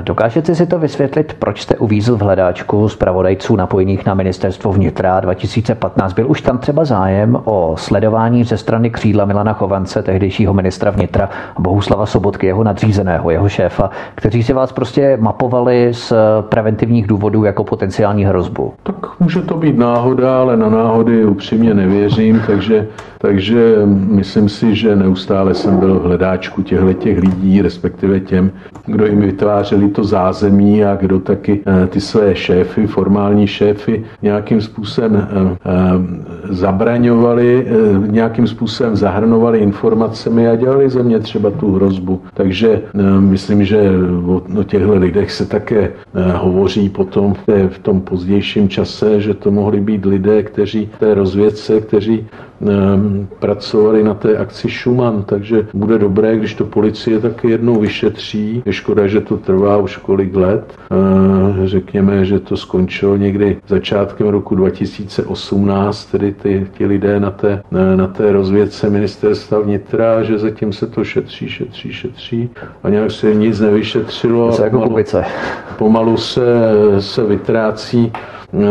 Dokážete si to vysvětlit, proč jste uvízl v hledáčku zpravodajců napojených na ministerstvo vnitra 2015? Byl už tam třeba zájem o sledování ze strany křídla Milana Chovance, tehdejšího ministra vnitra, Bohuslava Sobotky, jeho nadřízeného, jeho šéfa, kteří si vás prostě mapovali z preventivních důvodů jako potenciální hrozbu? Tak může to být náhoda, ale na náhody upřímně nevěřím, takže, takže myslím si, že neustále jsem byl v hledáčku těchto těch lidí, respektive těm, kdo jim vytvářeli to zázemí a kdo taky eh, ty své šéfy, formální šéfy nějakým způsobem eh, eh, zabraňovali, nějakým způsobem zahrnovali informacemi a dělali ze mě třeba tu hrozbu. Takže myslím, že o těchto lidech se také hovoří potom v, v tom pozdějším čase, že to mohli být lidé, kteří té rozvědce, kteří pracovali na té akci Schumann, takže bude dobré, když to policie taky jednou vyšetří. Je škoda, že to trvá už kolik let. Řekněme, že to skončilo někdy začátkem roku 2018, tedy ty, ty lidé na té, na té rozvědce ministerstva vnitra, že zatím se to šetří, šetří, šetří a nějak se nic nevyšetřilo. Se jako pomalu, pomalu se, se vytrácí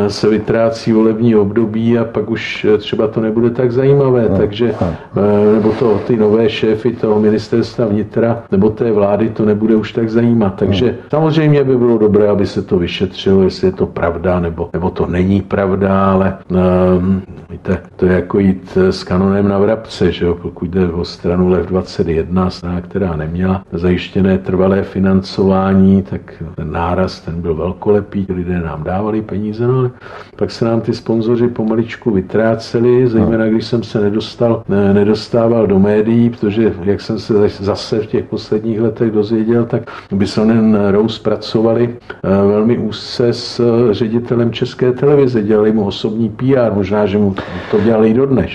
se vytrácí volební období a pak už třeba to nebude tak zajímavé. No, takže, no. Eh, nebo to, ty nové šéfy toho ministerstva vnitra nebo té vlády to nebude už tak zajímat. Takže no. samozřejmě by bylo dobré, aby se to vyšetřilo, jestli je to pravda nebo, nebo to není pravda, ale um, víte, to je jako jít s kanonem na vrabce, že jo? pokud jde o stranu LEV 21, strana, která neměla zajištěné trvalé financování, tak ten náraz ten byl velkolepý, lidé nám dávali peníze no, ale pak se nám ty sponzoři pomaličku vytráceli, zejména když jsem se nedostal, ne, nedostával do médií, protože jak jsem se zase v těch posledních letech dozvěděl, tak by se ten Rose pracovali eh, velmi úzce s eh, ředitelem České televize, dělali mu osobní PR, možná, že mu to dělali i dodnes.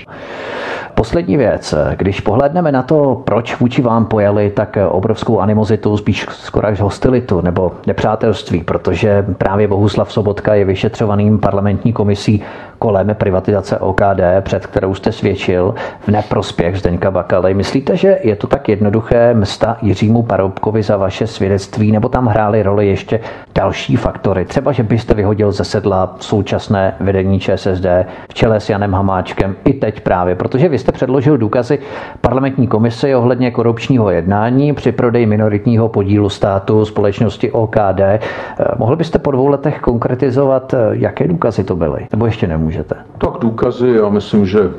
Poslední věc. Když pohledneme na to, proč vůči vám pojeli tak obrovskou animozitu, spíš skoro až hostilitu nebo nepřátelství, protože právě Bohuslav Sobotka je vyšetřovaným parlamentní komisí kolem privatizace OKD, před kterou jste svědčil v neprospěch Zdeňka Bakaly. Myslíte, že je to tak jednoduché msta Jiřímu Paroubkovi za vaše svědectví, nebo tam hrály roli ještě další faktory? Třeba, že byste vyhodil ze sedla současné vedení ČSSD v čele s Janem Hamáčkem i teď právě, protože vy jste předložil důkazy parlamentní komisi ohledně korupčního jednání při prodeji minoritního podílu státu společnosti OKD. Eh, mohl byste po dvou letech konkretizovat, eh, jaké důkazy to byly? Nebo ještě nemůžete? Tak důkazy, já myslím, že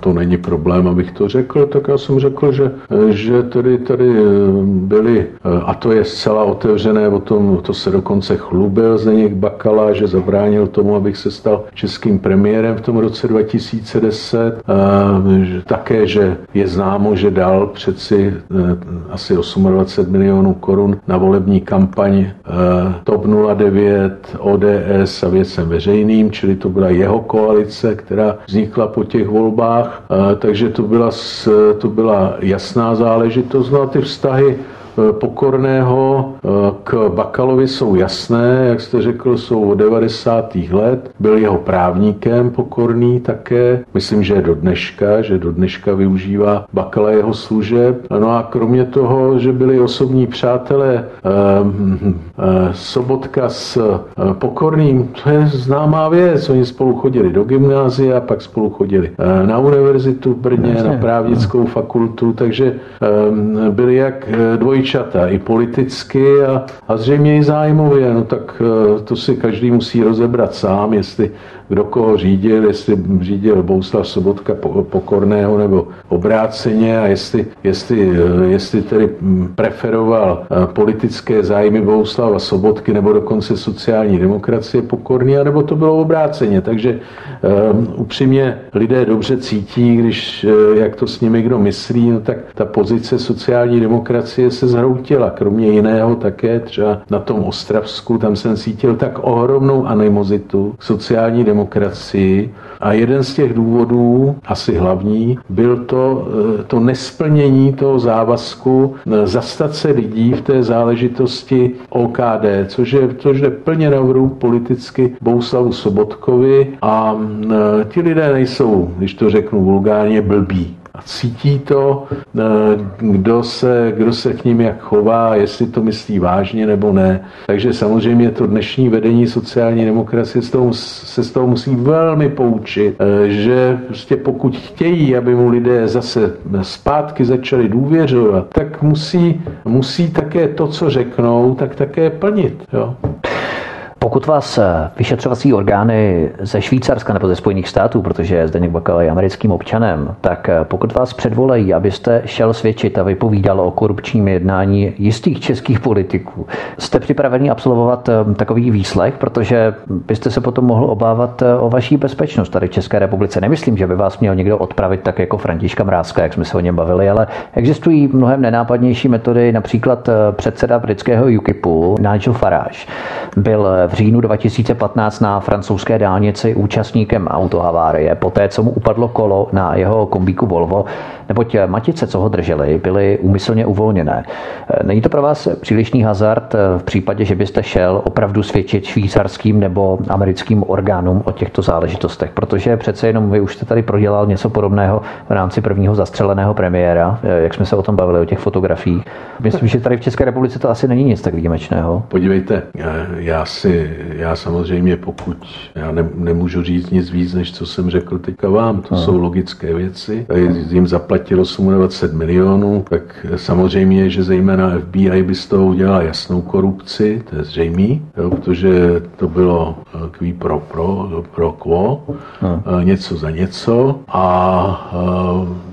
to není problém, abych to řekl, tak já jsem řekl, že, eh, že tady, tady byly, a to je zcela otevřené, o tom to se dokonce chlubil Zdeněk Bakala, že zabránil tomu, abych se stal českým premiérem v tom roce 2010, že také, že je známo, že dal přeci asi 28 milionů korun na volební kampaň TOP 09, ODS a věcem veřejným, čili to byla jeho koalice, která vznikla po těch volbách, takže to byla, to byla jasná záležitost. No a ty vztahy Pokorného eh, k Bakalovi jsou jasné, jak jste řekl, jsou od 90. let. Byl jeho právníkem Pokorný také. Myslím, že do dneška, že do dneška využívá Bakala jeho služeb. No a kromě toho, že byli osobní přátelé eh, Sobotka s Pokorným, to je známá věc. Oni spolu chodili do gymnázia, pak spolu chodili na univerzitu v Brně, na právnickou fakultu, takže byli jak dvojčí dvojčata, i politicky a, a zřejmě i zájmově. No tak eh, to si každý musí rozebrat sám, jestli kdo koho řídil, jestli řídil Bouslav Sobotka Pokorného nebo obráceně a jestli, jestli, eh, jestli tedy hm, preferoval eh, politické zájmy Bouslava Sobotky nebo dokonce sociální demokracie Pokorný, nebo to bylo obráceně. Takže um, upřímně lidé dobře cítí, když jak to s nimi kdo myslí, no tak ta pozice sociální demokracie se zhroutila. Kromě jiného také třeba na tom Ostravsku, tam jsem cítil tak ohromnou animozitu sociální demokracii. A jeden z těch důvodů, asi hlavní, byl to, eh, to nesplnění toho závazku eh, zastat se lidí v té záležitosti OKD, což je, což je plně na politicky Bouslavu Sobotkovi. A eh, ti lidé nejsou, když to řeknu vulgárně, blbí a cítí to, eh, kdo se, kdo se k ním jak chová, jestli to myslí vážně nebo ne. Takže samozřejmě to dnešní vedení sociální demokracie z toho, se z toho musí velmi poučit, eh, že prostě pokud chtějí, aby mu lidé zase zpátky začali důvěřovat, tak musí, musí také to, co řeknou, tak také plnit. Jo. Pokud vás eh, vyšetřovací orgány ze Švýcarska nebo ze Spojených států, protože Zdeněk Bakala je americkým občanem, tak eh, pokud vás předvolají, abyste šel svědčit a vypovídal o korupčním jednání jistých českých politiků, jste připravený absolvovat eh, takový výslech, protože byste se potom mohl obávat o vaší bezpečnost tady v České republice. Nemyslím, že by vás měl někdo odpravit tak jako Františka Mrázka, jak jsme se o něm bavili, ale existují mnohem nenápadnější metody, například předseda britského UKIPu Nigel Farage byl v říjnu 2015 na francouzské dálnici účastníkem autohavárie, poté co mu upadlo kolo na jeho kombíku Volvo, neboť matice, co ho drželi, byly úmyslně uvolněné. Není to pro vás přílišný hazard v případě, že byste šel opravdu svědčit švýcarským nebo americkým orgánům o těchto záležitostech, protože přece jenom vy už jste tady prodělal něco podobného v rámci prvního zastřeleného premiéra, jak jsme se o tom bavili, o těch fotografiích. Myslím, že tady v České republice to asi není nic tak výjimečného. Podívejte, já si já samozřejmě pokud, já ne, nemůžu říct nic víc, než co jsem řekl teďka vám, to no. jsou logické věci, jim zaplatí platil 28 milionů, tak samozřejmě, že zejména FBI by z toho udělala jasnou korupci, to je zřejmé, protože to bylo kví pro pro, pro quo, hmm. něco za něco a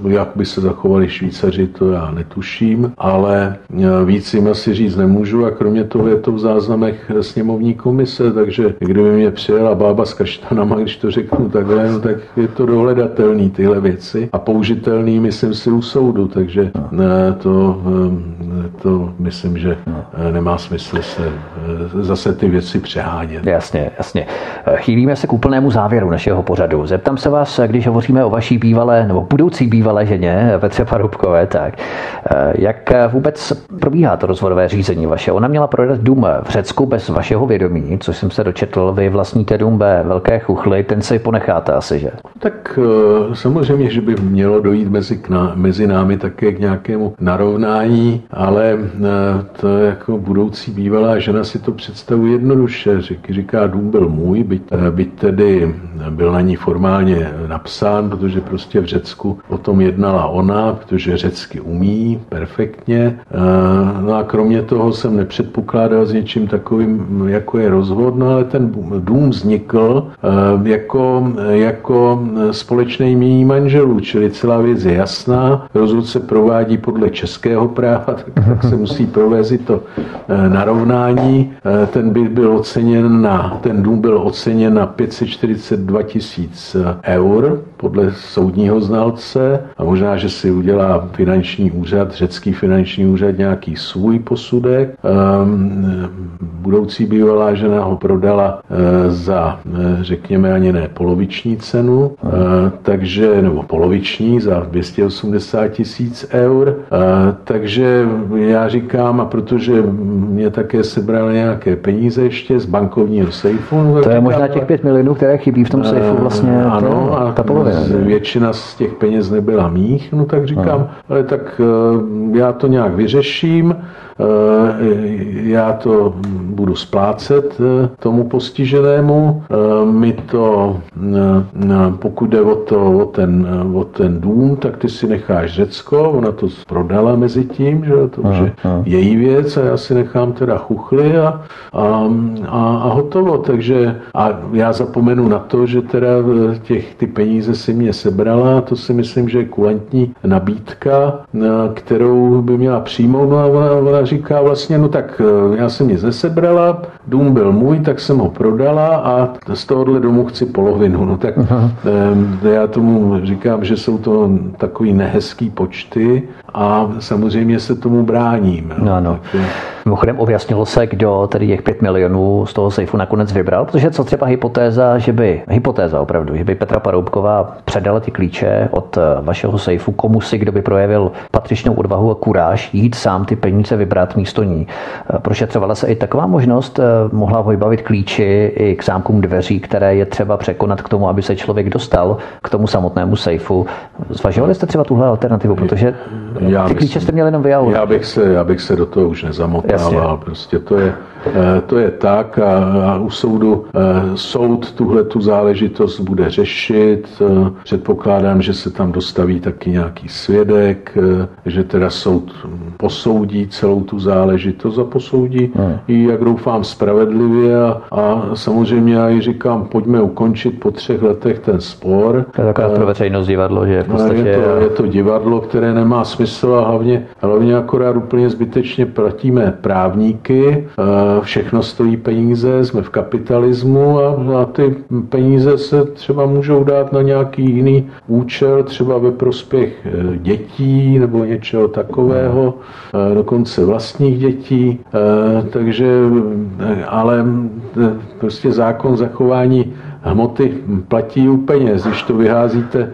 jak by se zachovali Švýcaři, to já netuším, ale víc jim asi říct nemůžu a kromě toho je to v záznamech sněmovní komise, takže kdyby mě přijela bába s kaštanama, když to řeknu takhle, no, tak je to dohledatelný tyhle věci a použitelný, myslím si, u soudu, takže ne, to, to myslím, že nemá smysl se zase ty věci přehánět. Jasně, jasně. Chýlíme se k úplnému závěru našeho pořadu. Zeptám se vás, když hovoříme o vaší bývalé nebo budoucí bývalé ženě Petře Parubkové, tak jak vůbec probíhá to rozvodové řízení vaše? Ona měla prodat dům v Řecku bez vašeho vědomí, což jsem se dočetl. Vy vlastníte dům ve Velké Chuchli, ten si ponecháte asi, že? Tak eh, samozřejmě, že by mělo dojít mezi, mezi námi také k nějakému narovnání, ale eh, to jako budoucí bývalá žena si to představuje jednoduše. Říká, dům byl můj, byť, eh, byť tedy byl na ní formálně napsán, protože prostě v Řecku o tom jednala ona, protože řecky umí perfektně. No a kromě toho jsem nepředpokládal s něčím takovým, jako je rozvod, no ale ten dům vznikl jako, jako společné jmění manželů, čili celá věc je jasná. Rozvod se provádí podle českého práva, tak, tak se musí provést to eh, narovnání. Eh, ten byt byl oceněn na, ten dům byl oceněn na 542 tisíc eur podle soudního znalce a možná, že si udělá finanční úřad, řecký finanční úřad nějaký svůj posudek. Ehm, budoucí bývalá žena ho prodala eh, za, řekněme, ani ne poloviční cenu, takže, nebo poloviční za 280 tisíc eur. Takže já říkám, a protože mě také sebrali nějaké peníze ještě z bankovního sejfu. No, to je možná těch 5 milionů, které chybí v tom sejfu vlastně. Ano, to, a ta polovina. Většina z těch peněz nebyla mých, no tak říkám, ale tak e, já to nějak vyřeším, já to budu splácet e, tomu postiženému. My to, pokud jde o, to, o, ten, o ten dům, tak ty si necháš Řecko, ona to prodala mezi tím, že to už je její věc a já si nechám teda chuchly a, a, a, a hotovo. Takže a já zapomenu na to, že teda těch, ty peníze si mě sebrala, to si myslím, že je kulantní nabídka, kterou by měla přijmout. No a ona, ona říká vlastně, no tak e, já jsem nic nesebrala, dům byl můj, tak jsem ho prodala a z tohohle domu chci polovinu. No tak uh-huh. já tomu říkám, že jsou to takový nehezký počty a samozřejmě se tomu bráním. No, no. Tak, Mimochodem objasnilo se, kdo tedy těch 5 milionů z toho sejfu nakonec vybral, protože co třeba hypotéza, že by, hypotéza opravdu, že by Petra Paroubková předala ty klíče od eh, vašeho sejfu komu si, kdo by projevil patřičnou odvahu a kuráž jít sám ty peníze vybrat místo ní. Eh, prošetřovala se i taková možnost, eh, mohla vybavit klíči i k zámkům dveří, které je třeba překonat k tomu, aby se člověk dostal k tomu samotnému sejfu. Zvažovali jste třeba tuhle alternativu, protože já ty klíče jste měli jenom vy já bych, se, já bych se do toho už nezamotával. Prostě to je, to je tak a, a u soudu eh, soud tuhle tu záležitost bude řešit. Eh, předpokládám, že se tam dostaví taky nějaký svědek, že teda soud posoudí celou tu záležitost a posoudí hmm. ji, jak doufám, spravedlivě a, a samozřejmě já ji říkám, pojďme ukončit po třech letech ten spor. To je pro veřejnost divadlo, že v podstatě... Je to, je to divadlo, které nemá smysl a hlavně, hlavně akorát úplně zbytečně platíme právníky, všechno stojí peníze, jsme v kapitalismu a, a ty peníze se třeba můžou dát na nějaký jiný účel, třeba ve prospěch eh, dětí nebo něčeho takového, eh, dokonce vlastních dětí. Eh, takže, ale prostě zákon zachování hmoty platí u peněz. Když to vyházíte,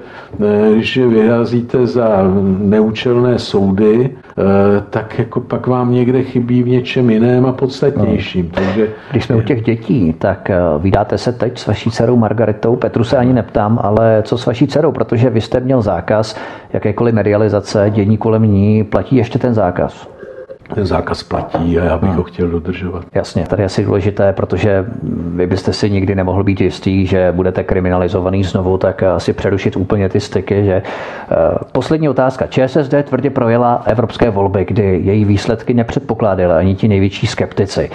když vyházíte za neúčelné soudy, tak jako pak vám někde chybí v něčem jiném a podstatnějším. No. Takže... Když jsme u těch dětí, tak eh, vydáte se teď s vaší dcerou Margaritou. Petru se ani neptám, ale co s vaší dcerou, protože vy jste měl zákaz jakékoliv medializace, dění kolem ní, platí ještě ten zákaz? Ten zákaz platí a já bych hmm. ho chtěl dodržovat. Jasně, tady je asi důležité, protože vy byste si nikdy nemohl být jistý, že budete kriminalizovaný znovu, tak asi přerušit úplně ty styky, že eh, poslední otázka. ČSSD tvrdě projela evropské volby, kdy její výsledky nepředpokládali ani ti největší skeptici.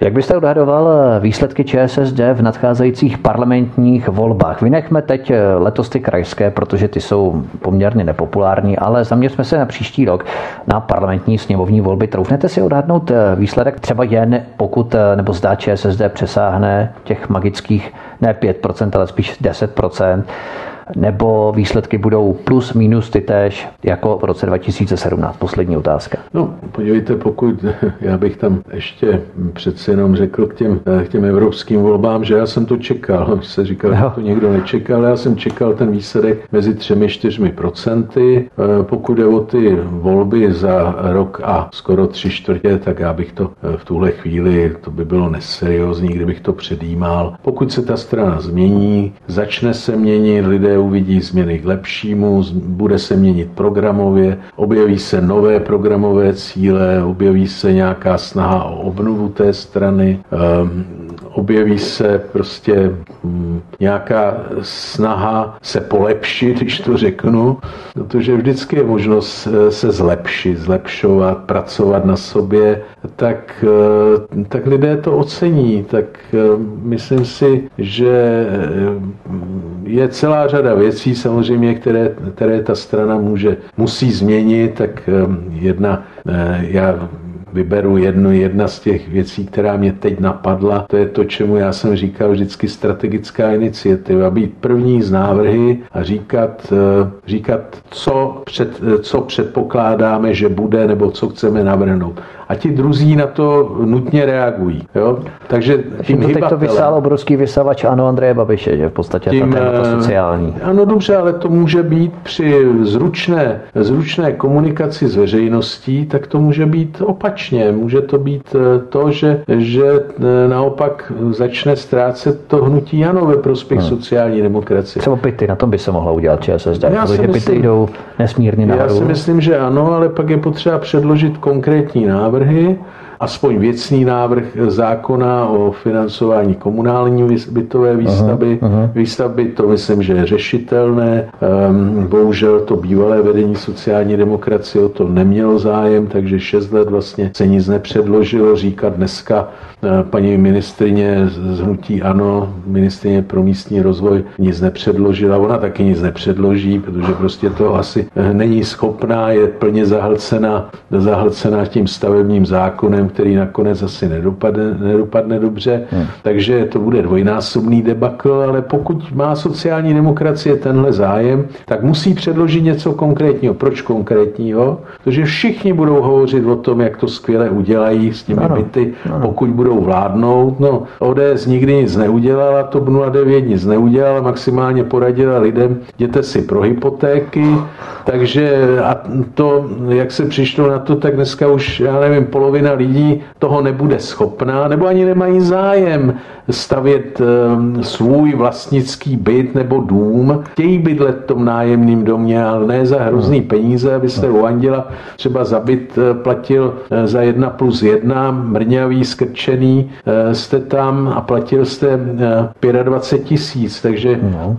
Jak byste odhadoval výsledky ČSSD v nadcházejících parlamentních volbách? Vynechme teď eh, letos ty krajské, protože ty jsou poměrně nepopulární, ale zaměřme se na příští rok na parlamentní sněmovní volby. Troufnete si odhadnout eh, výsledek třeba jen pokud, eh, nebo zdá ČSSD přesáhne těch magických ne 5%, ale spíš 10% nebo výsledky budou plus minus ty též jako v roce 2017? Poslední otázka. No, podívejte, pokud já bych tam ještě přece jenom řekl k těm, k těm evropským volbám, že já jsem to čekal. Se říkal, že to někdo nečekal. Já jsem čekal ten výsledek mezi třemi, čtyřmi procenty. E, pokud je o ty volby za rok a skoro tři čtvrtě, tak já bych to e, v tuhle chvíli, to by bylo neseriózní, kdybych to předjímal. Pokud se ta strana změní, začne se měnit, lidé uvidí změny k lepšímu, bude se měnit programově, objeví se nové programové cíle, objeví se nějaká snaha o obnovu té strany, ehm, objeví se prostě hm, nějaká snaha se polepšit, když to řeknu, protože vždycky je možnost eh, se zlepšit, zlepšovat, pracovat na sobě, tak, eh, tak lidé to ocení. Tak eh, myslím si, že je celá řada věcí samozřejmě, které, které ta strana může, musí změnit, tak jedna, já vyberu jednu, jedna z těch věcí, která mě teď napadla, to je to, čemu já jsem říkal vždycky strategická iniciativa, být první z návrhy a říkat, eh, říkat co, před, eh, co předpokládáme, že bude, nebo co chceme navrhnout a ti druzí na to nutně reagují. Jo? Takže tím to teď to vysál obrovský vysavač ano Andreje Babiše, že v podstatě tím, ta témata eh, sociální. Ano, dobře, ale to může být při zručné, zručné komunikaci s veřejností, tak to může být opačně. Může to být eh, to, že, že eh, naopak začne ztrácet to hnutí ano ve prospěch hmm. sociální demokracie. Třeba byty, na tom by se mohla udělat ČSSD, já protože myslím, byty jdou nesmírně nahoru. Já si myslím, že ano, ale pak je potřeba předložit konkrétní návrh, návrhy, aspoň věcný návrh zákona o financování komunální bytové výstavby. Aha, aha. Výstavby to myslím, že je řešitelné. Um, bohužel to bývalé vedení sociální demokracie o to nemělo zájem, takže šest let vlastně se nic nepředložilo. Říkat dneska Eh, paní ministrině z Hnutí Ano, ministrině pro místní rozvoj, nic nepředložila. Ona taky nic nepředloží, protože prostě to asi eh, není schopná, je plně zahlcená, zahlcená tím stavebním zákonem, který nakonec asi nedopadne, nedopadne dobře. Hmm. Takže to bude dvojnásobný debakl, ale pokud má sociální demokracie tenhle zájem, tak musí předložit něco konkrétního. Proč konkrétního? Protože všichni budou hovořit o tom, jak to skvěle udělají s těmi ano. byty, ano. pokud budou vládnout. No, ODS nikdy nic neudělala, TOP 09 nic neudělala, maximálně poradila lidem, jděte si pro hypotéky, takže a to, jak se přišlo na to, tak dneska už, já nevím, polovina lidí toho nebude schopná, nebo ani nemají zájem stavět um, svůj vlastnický byt nebo dům. Chtějí bydlet v tom nájemným domě, ale ne za hrozný peníze, abyste u Anděla třeba za byt eh, platil eh, za jedna plus jedna, mrňavý, skrčený, eh, jste tam a platil jste 25 eh, tisíc, takže, no.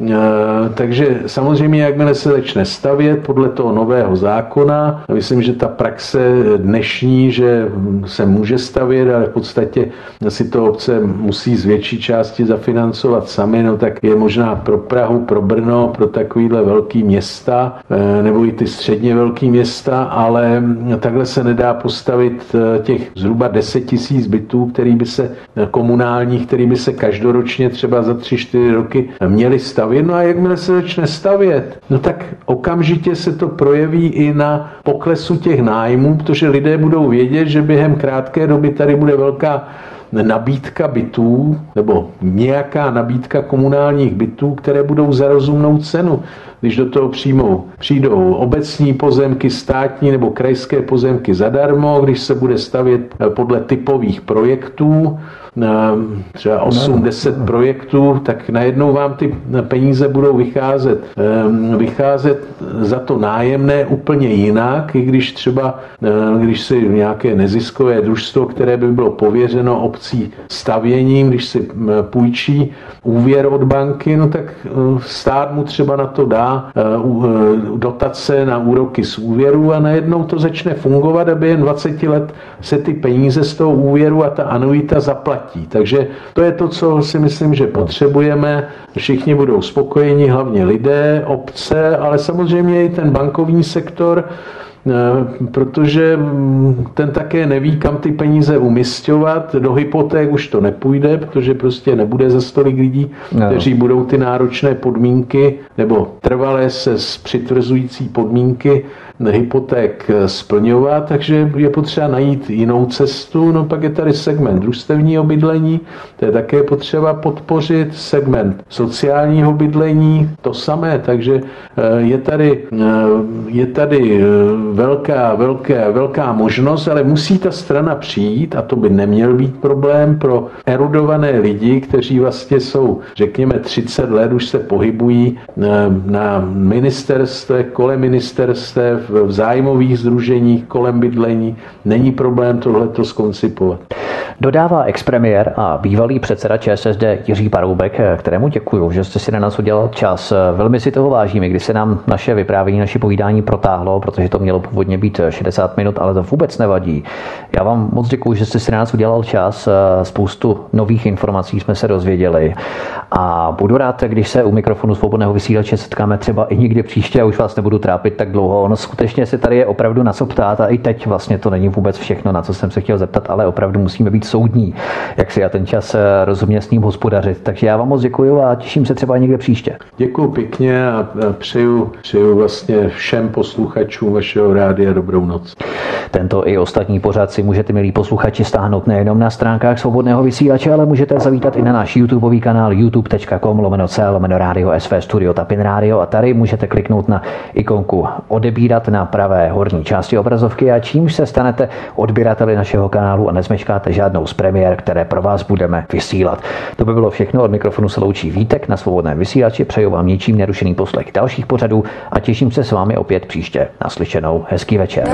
Takže samozřejmě, jakmile se začne stavět podle toho nového zákona, myslím, že ta praxe dnešní, že se může stavět, ale v podstatě si to obce musí z větší části zafinancovat sami, no tak je možná pro Prahu, pro Brno, pro takovýhle velký města, nebo i ty středně velký města, ale takhle se nedá postavit těch zhruba 10 tisíc bytů, který by se komunální, který by se každoročně třeba za 3-4 roky měli stavět. No a jakmile se začne stavět, no tak okamžitě se to projeví i na poklesu těch nájmů, protože lidé budou vědět, že během krátké doby tady bude velká nabídka bytů nebo nějaká nabídka komunálních bytů, které budou za rozumnou cenu. když do toho přijmou, přijdou obecní pozemky, státní nebo krajské pozemky zadarmo, když se bude stavět eh, podle typových projektů, třeba 8-10 projektů, tak najednou vám ty peníze budou vycházet, ehm, vycházet za to nájemné úplně jinak, i když třeba, eh, když si nějaké neziskové družstvo, které by bylo pověřeno obcí stavěním, když si půjčí úvěr od banky, no tak eh, stát mu třeba na to dá dotace na úroky z úvěru a najednou to začne fungovat aby jen 20 let se ty peníze z toho úvěru a ta anuita zaplatí platí. Takže to je to, co si myslím, že potřebujeme. Všichni budou spokojeni, hlavně lidé, obce, ale samozřejmě i ten bankovní sektor, eh, protože mm, ten také neví, kam ty peníze umistovat. Do hypoték už to nepůjde, protože prostě nebude za stolik lidí, no. kteří budou ty náročné podmínky nebo trvalé se přitvrzující podmínky hypoték splňovat, takže je potřeba najít jinou cestu. No pak je tady segment družstevního bydlení, to je také potřeba podpořit, segment sociálního bydlení, to samé, takže eh, je tady, eh, je tady eh, velká, velká, velká možnost, ale musí ta strana přijít, a to by neměl být problém pro erudované lidi, kteří vlastně jsou, řekněme, 30 let, už se pohybují na ministerstvech, kolem ministerstev, v zájmových združeních kolem bydlení. Není problém tohleto skoncipovat. Dodává expremiér a bývalý předseda ČSSD Jiří Paroubek, kterému děkuji, že jste si na nás udělal čas. Velmi si toho vážíme, když se nám naše vyprávění, naše povídání protáhlo, protože to mělo původně být 60 minut, ale to vůbec nevadí. Já vám moc děkuji, že jste si na nás udělal čas. Spoustu nových informací jsme se dozvěděli. A budu rád, když se u mikrofonu svobodného vysílače setkáme třeba i někdy příště a už vás nebudu trápit tak dlouho. Ono skutečně se tady je opravdu na co ptát a i teď vlastně to není vůbec všechno, na co jsem se chtěl zeptat, ale opravdu musíme být soudní, jak si já ten čas eh, rozumně s ním hospodařit. Takže já vám moc děkuji a těším se třeba někde příště. Děkuji pěkně a přeju, přeju vlastně všem posluchačům vašeho rádia dobrou noc. Tento i ostatní pořad si můžete, milí posluchači, stáhnout nejenom na stránkách svobodného vysílače, ale můžete zavítat i na náš YouTubeový kanál youtube.com lomeno C lomeno rádio SV Studio Tapin Radio a tady můžete kliknout na ikonku odebírat na pravé horní části obrazovky a čímž se stanete odběrateli našeho kanálu a nezmeškáte žádnou z premiér, které pro vás budeme vysílat. To by bylo všechno. Od mikrofonu se loučí Vítek na svobodném vysílači. Přeju vám ničím nerušený poslech dalších pořadů a těším se s vámi opět příště. Naslyšenou. Hezký večer.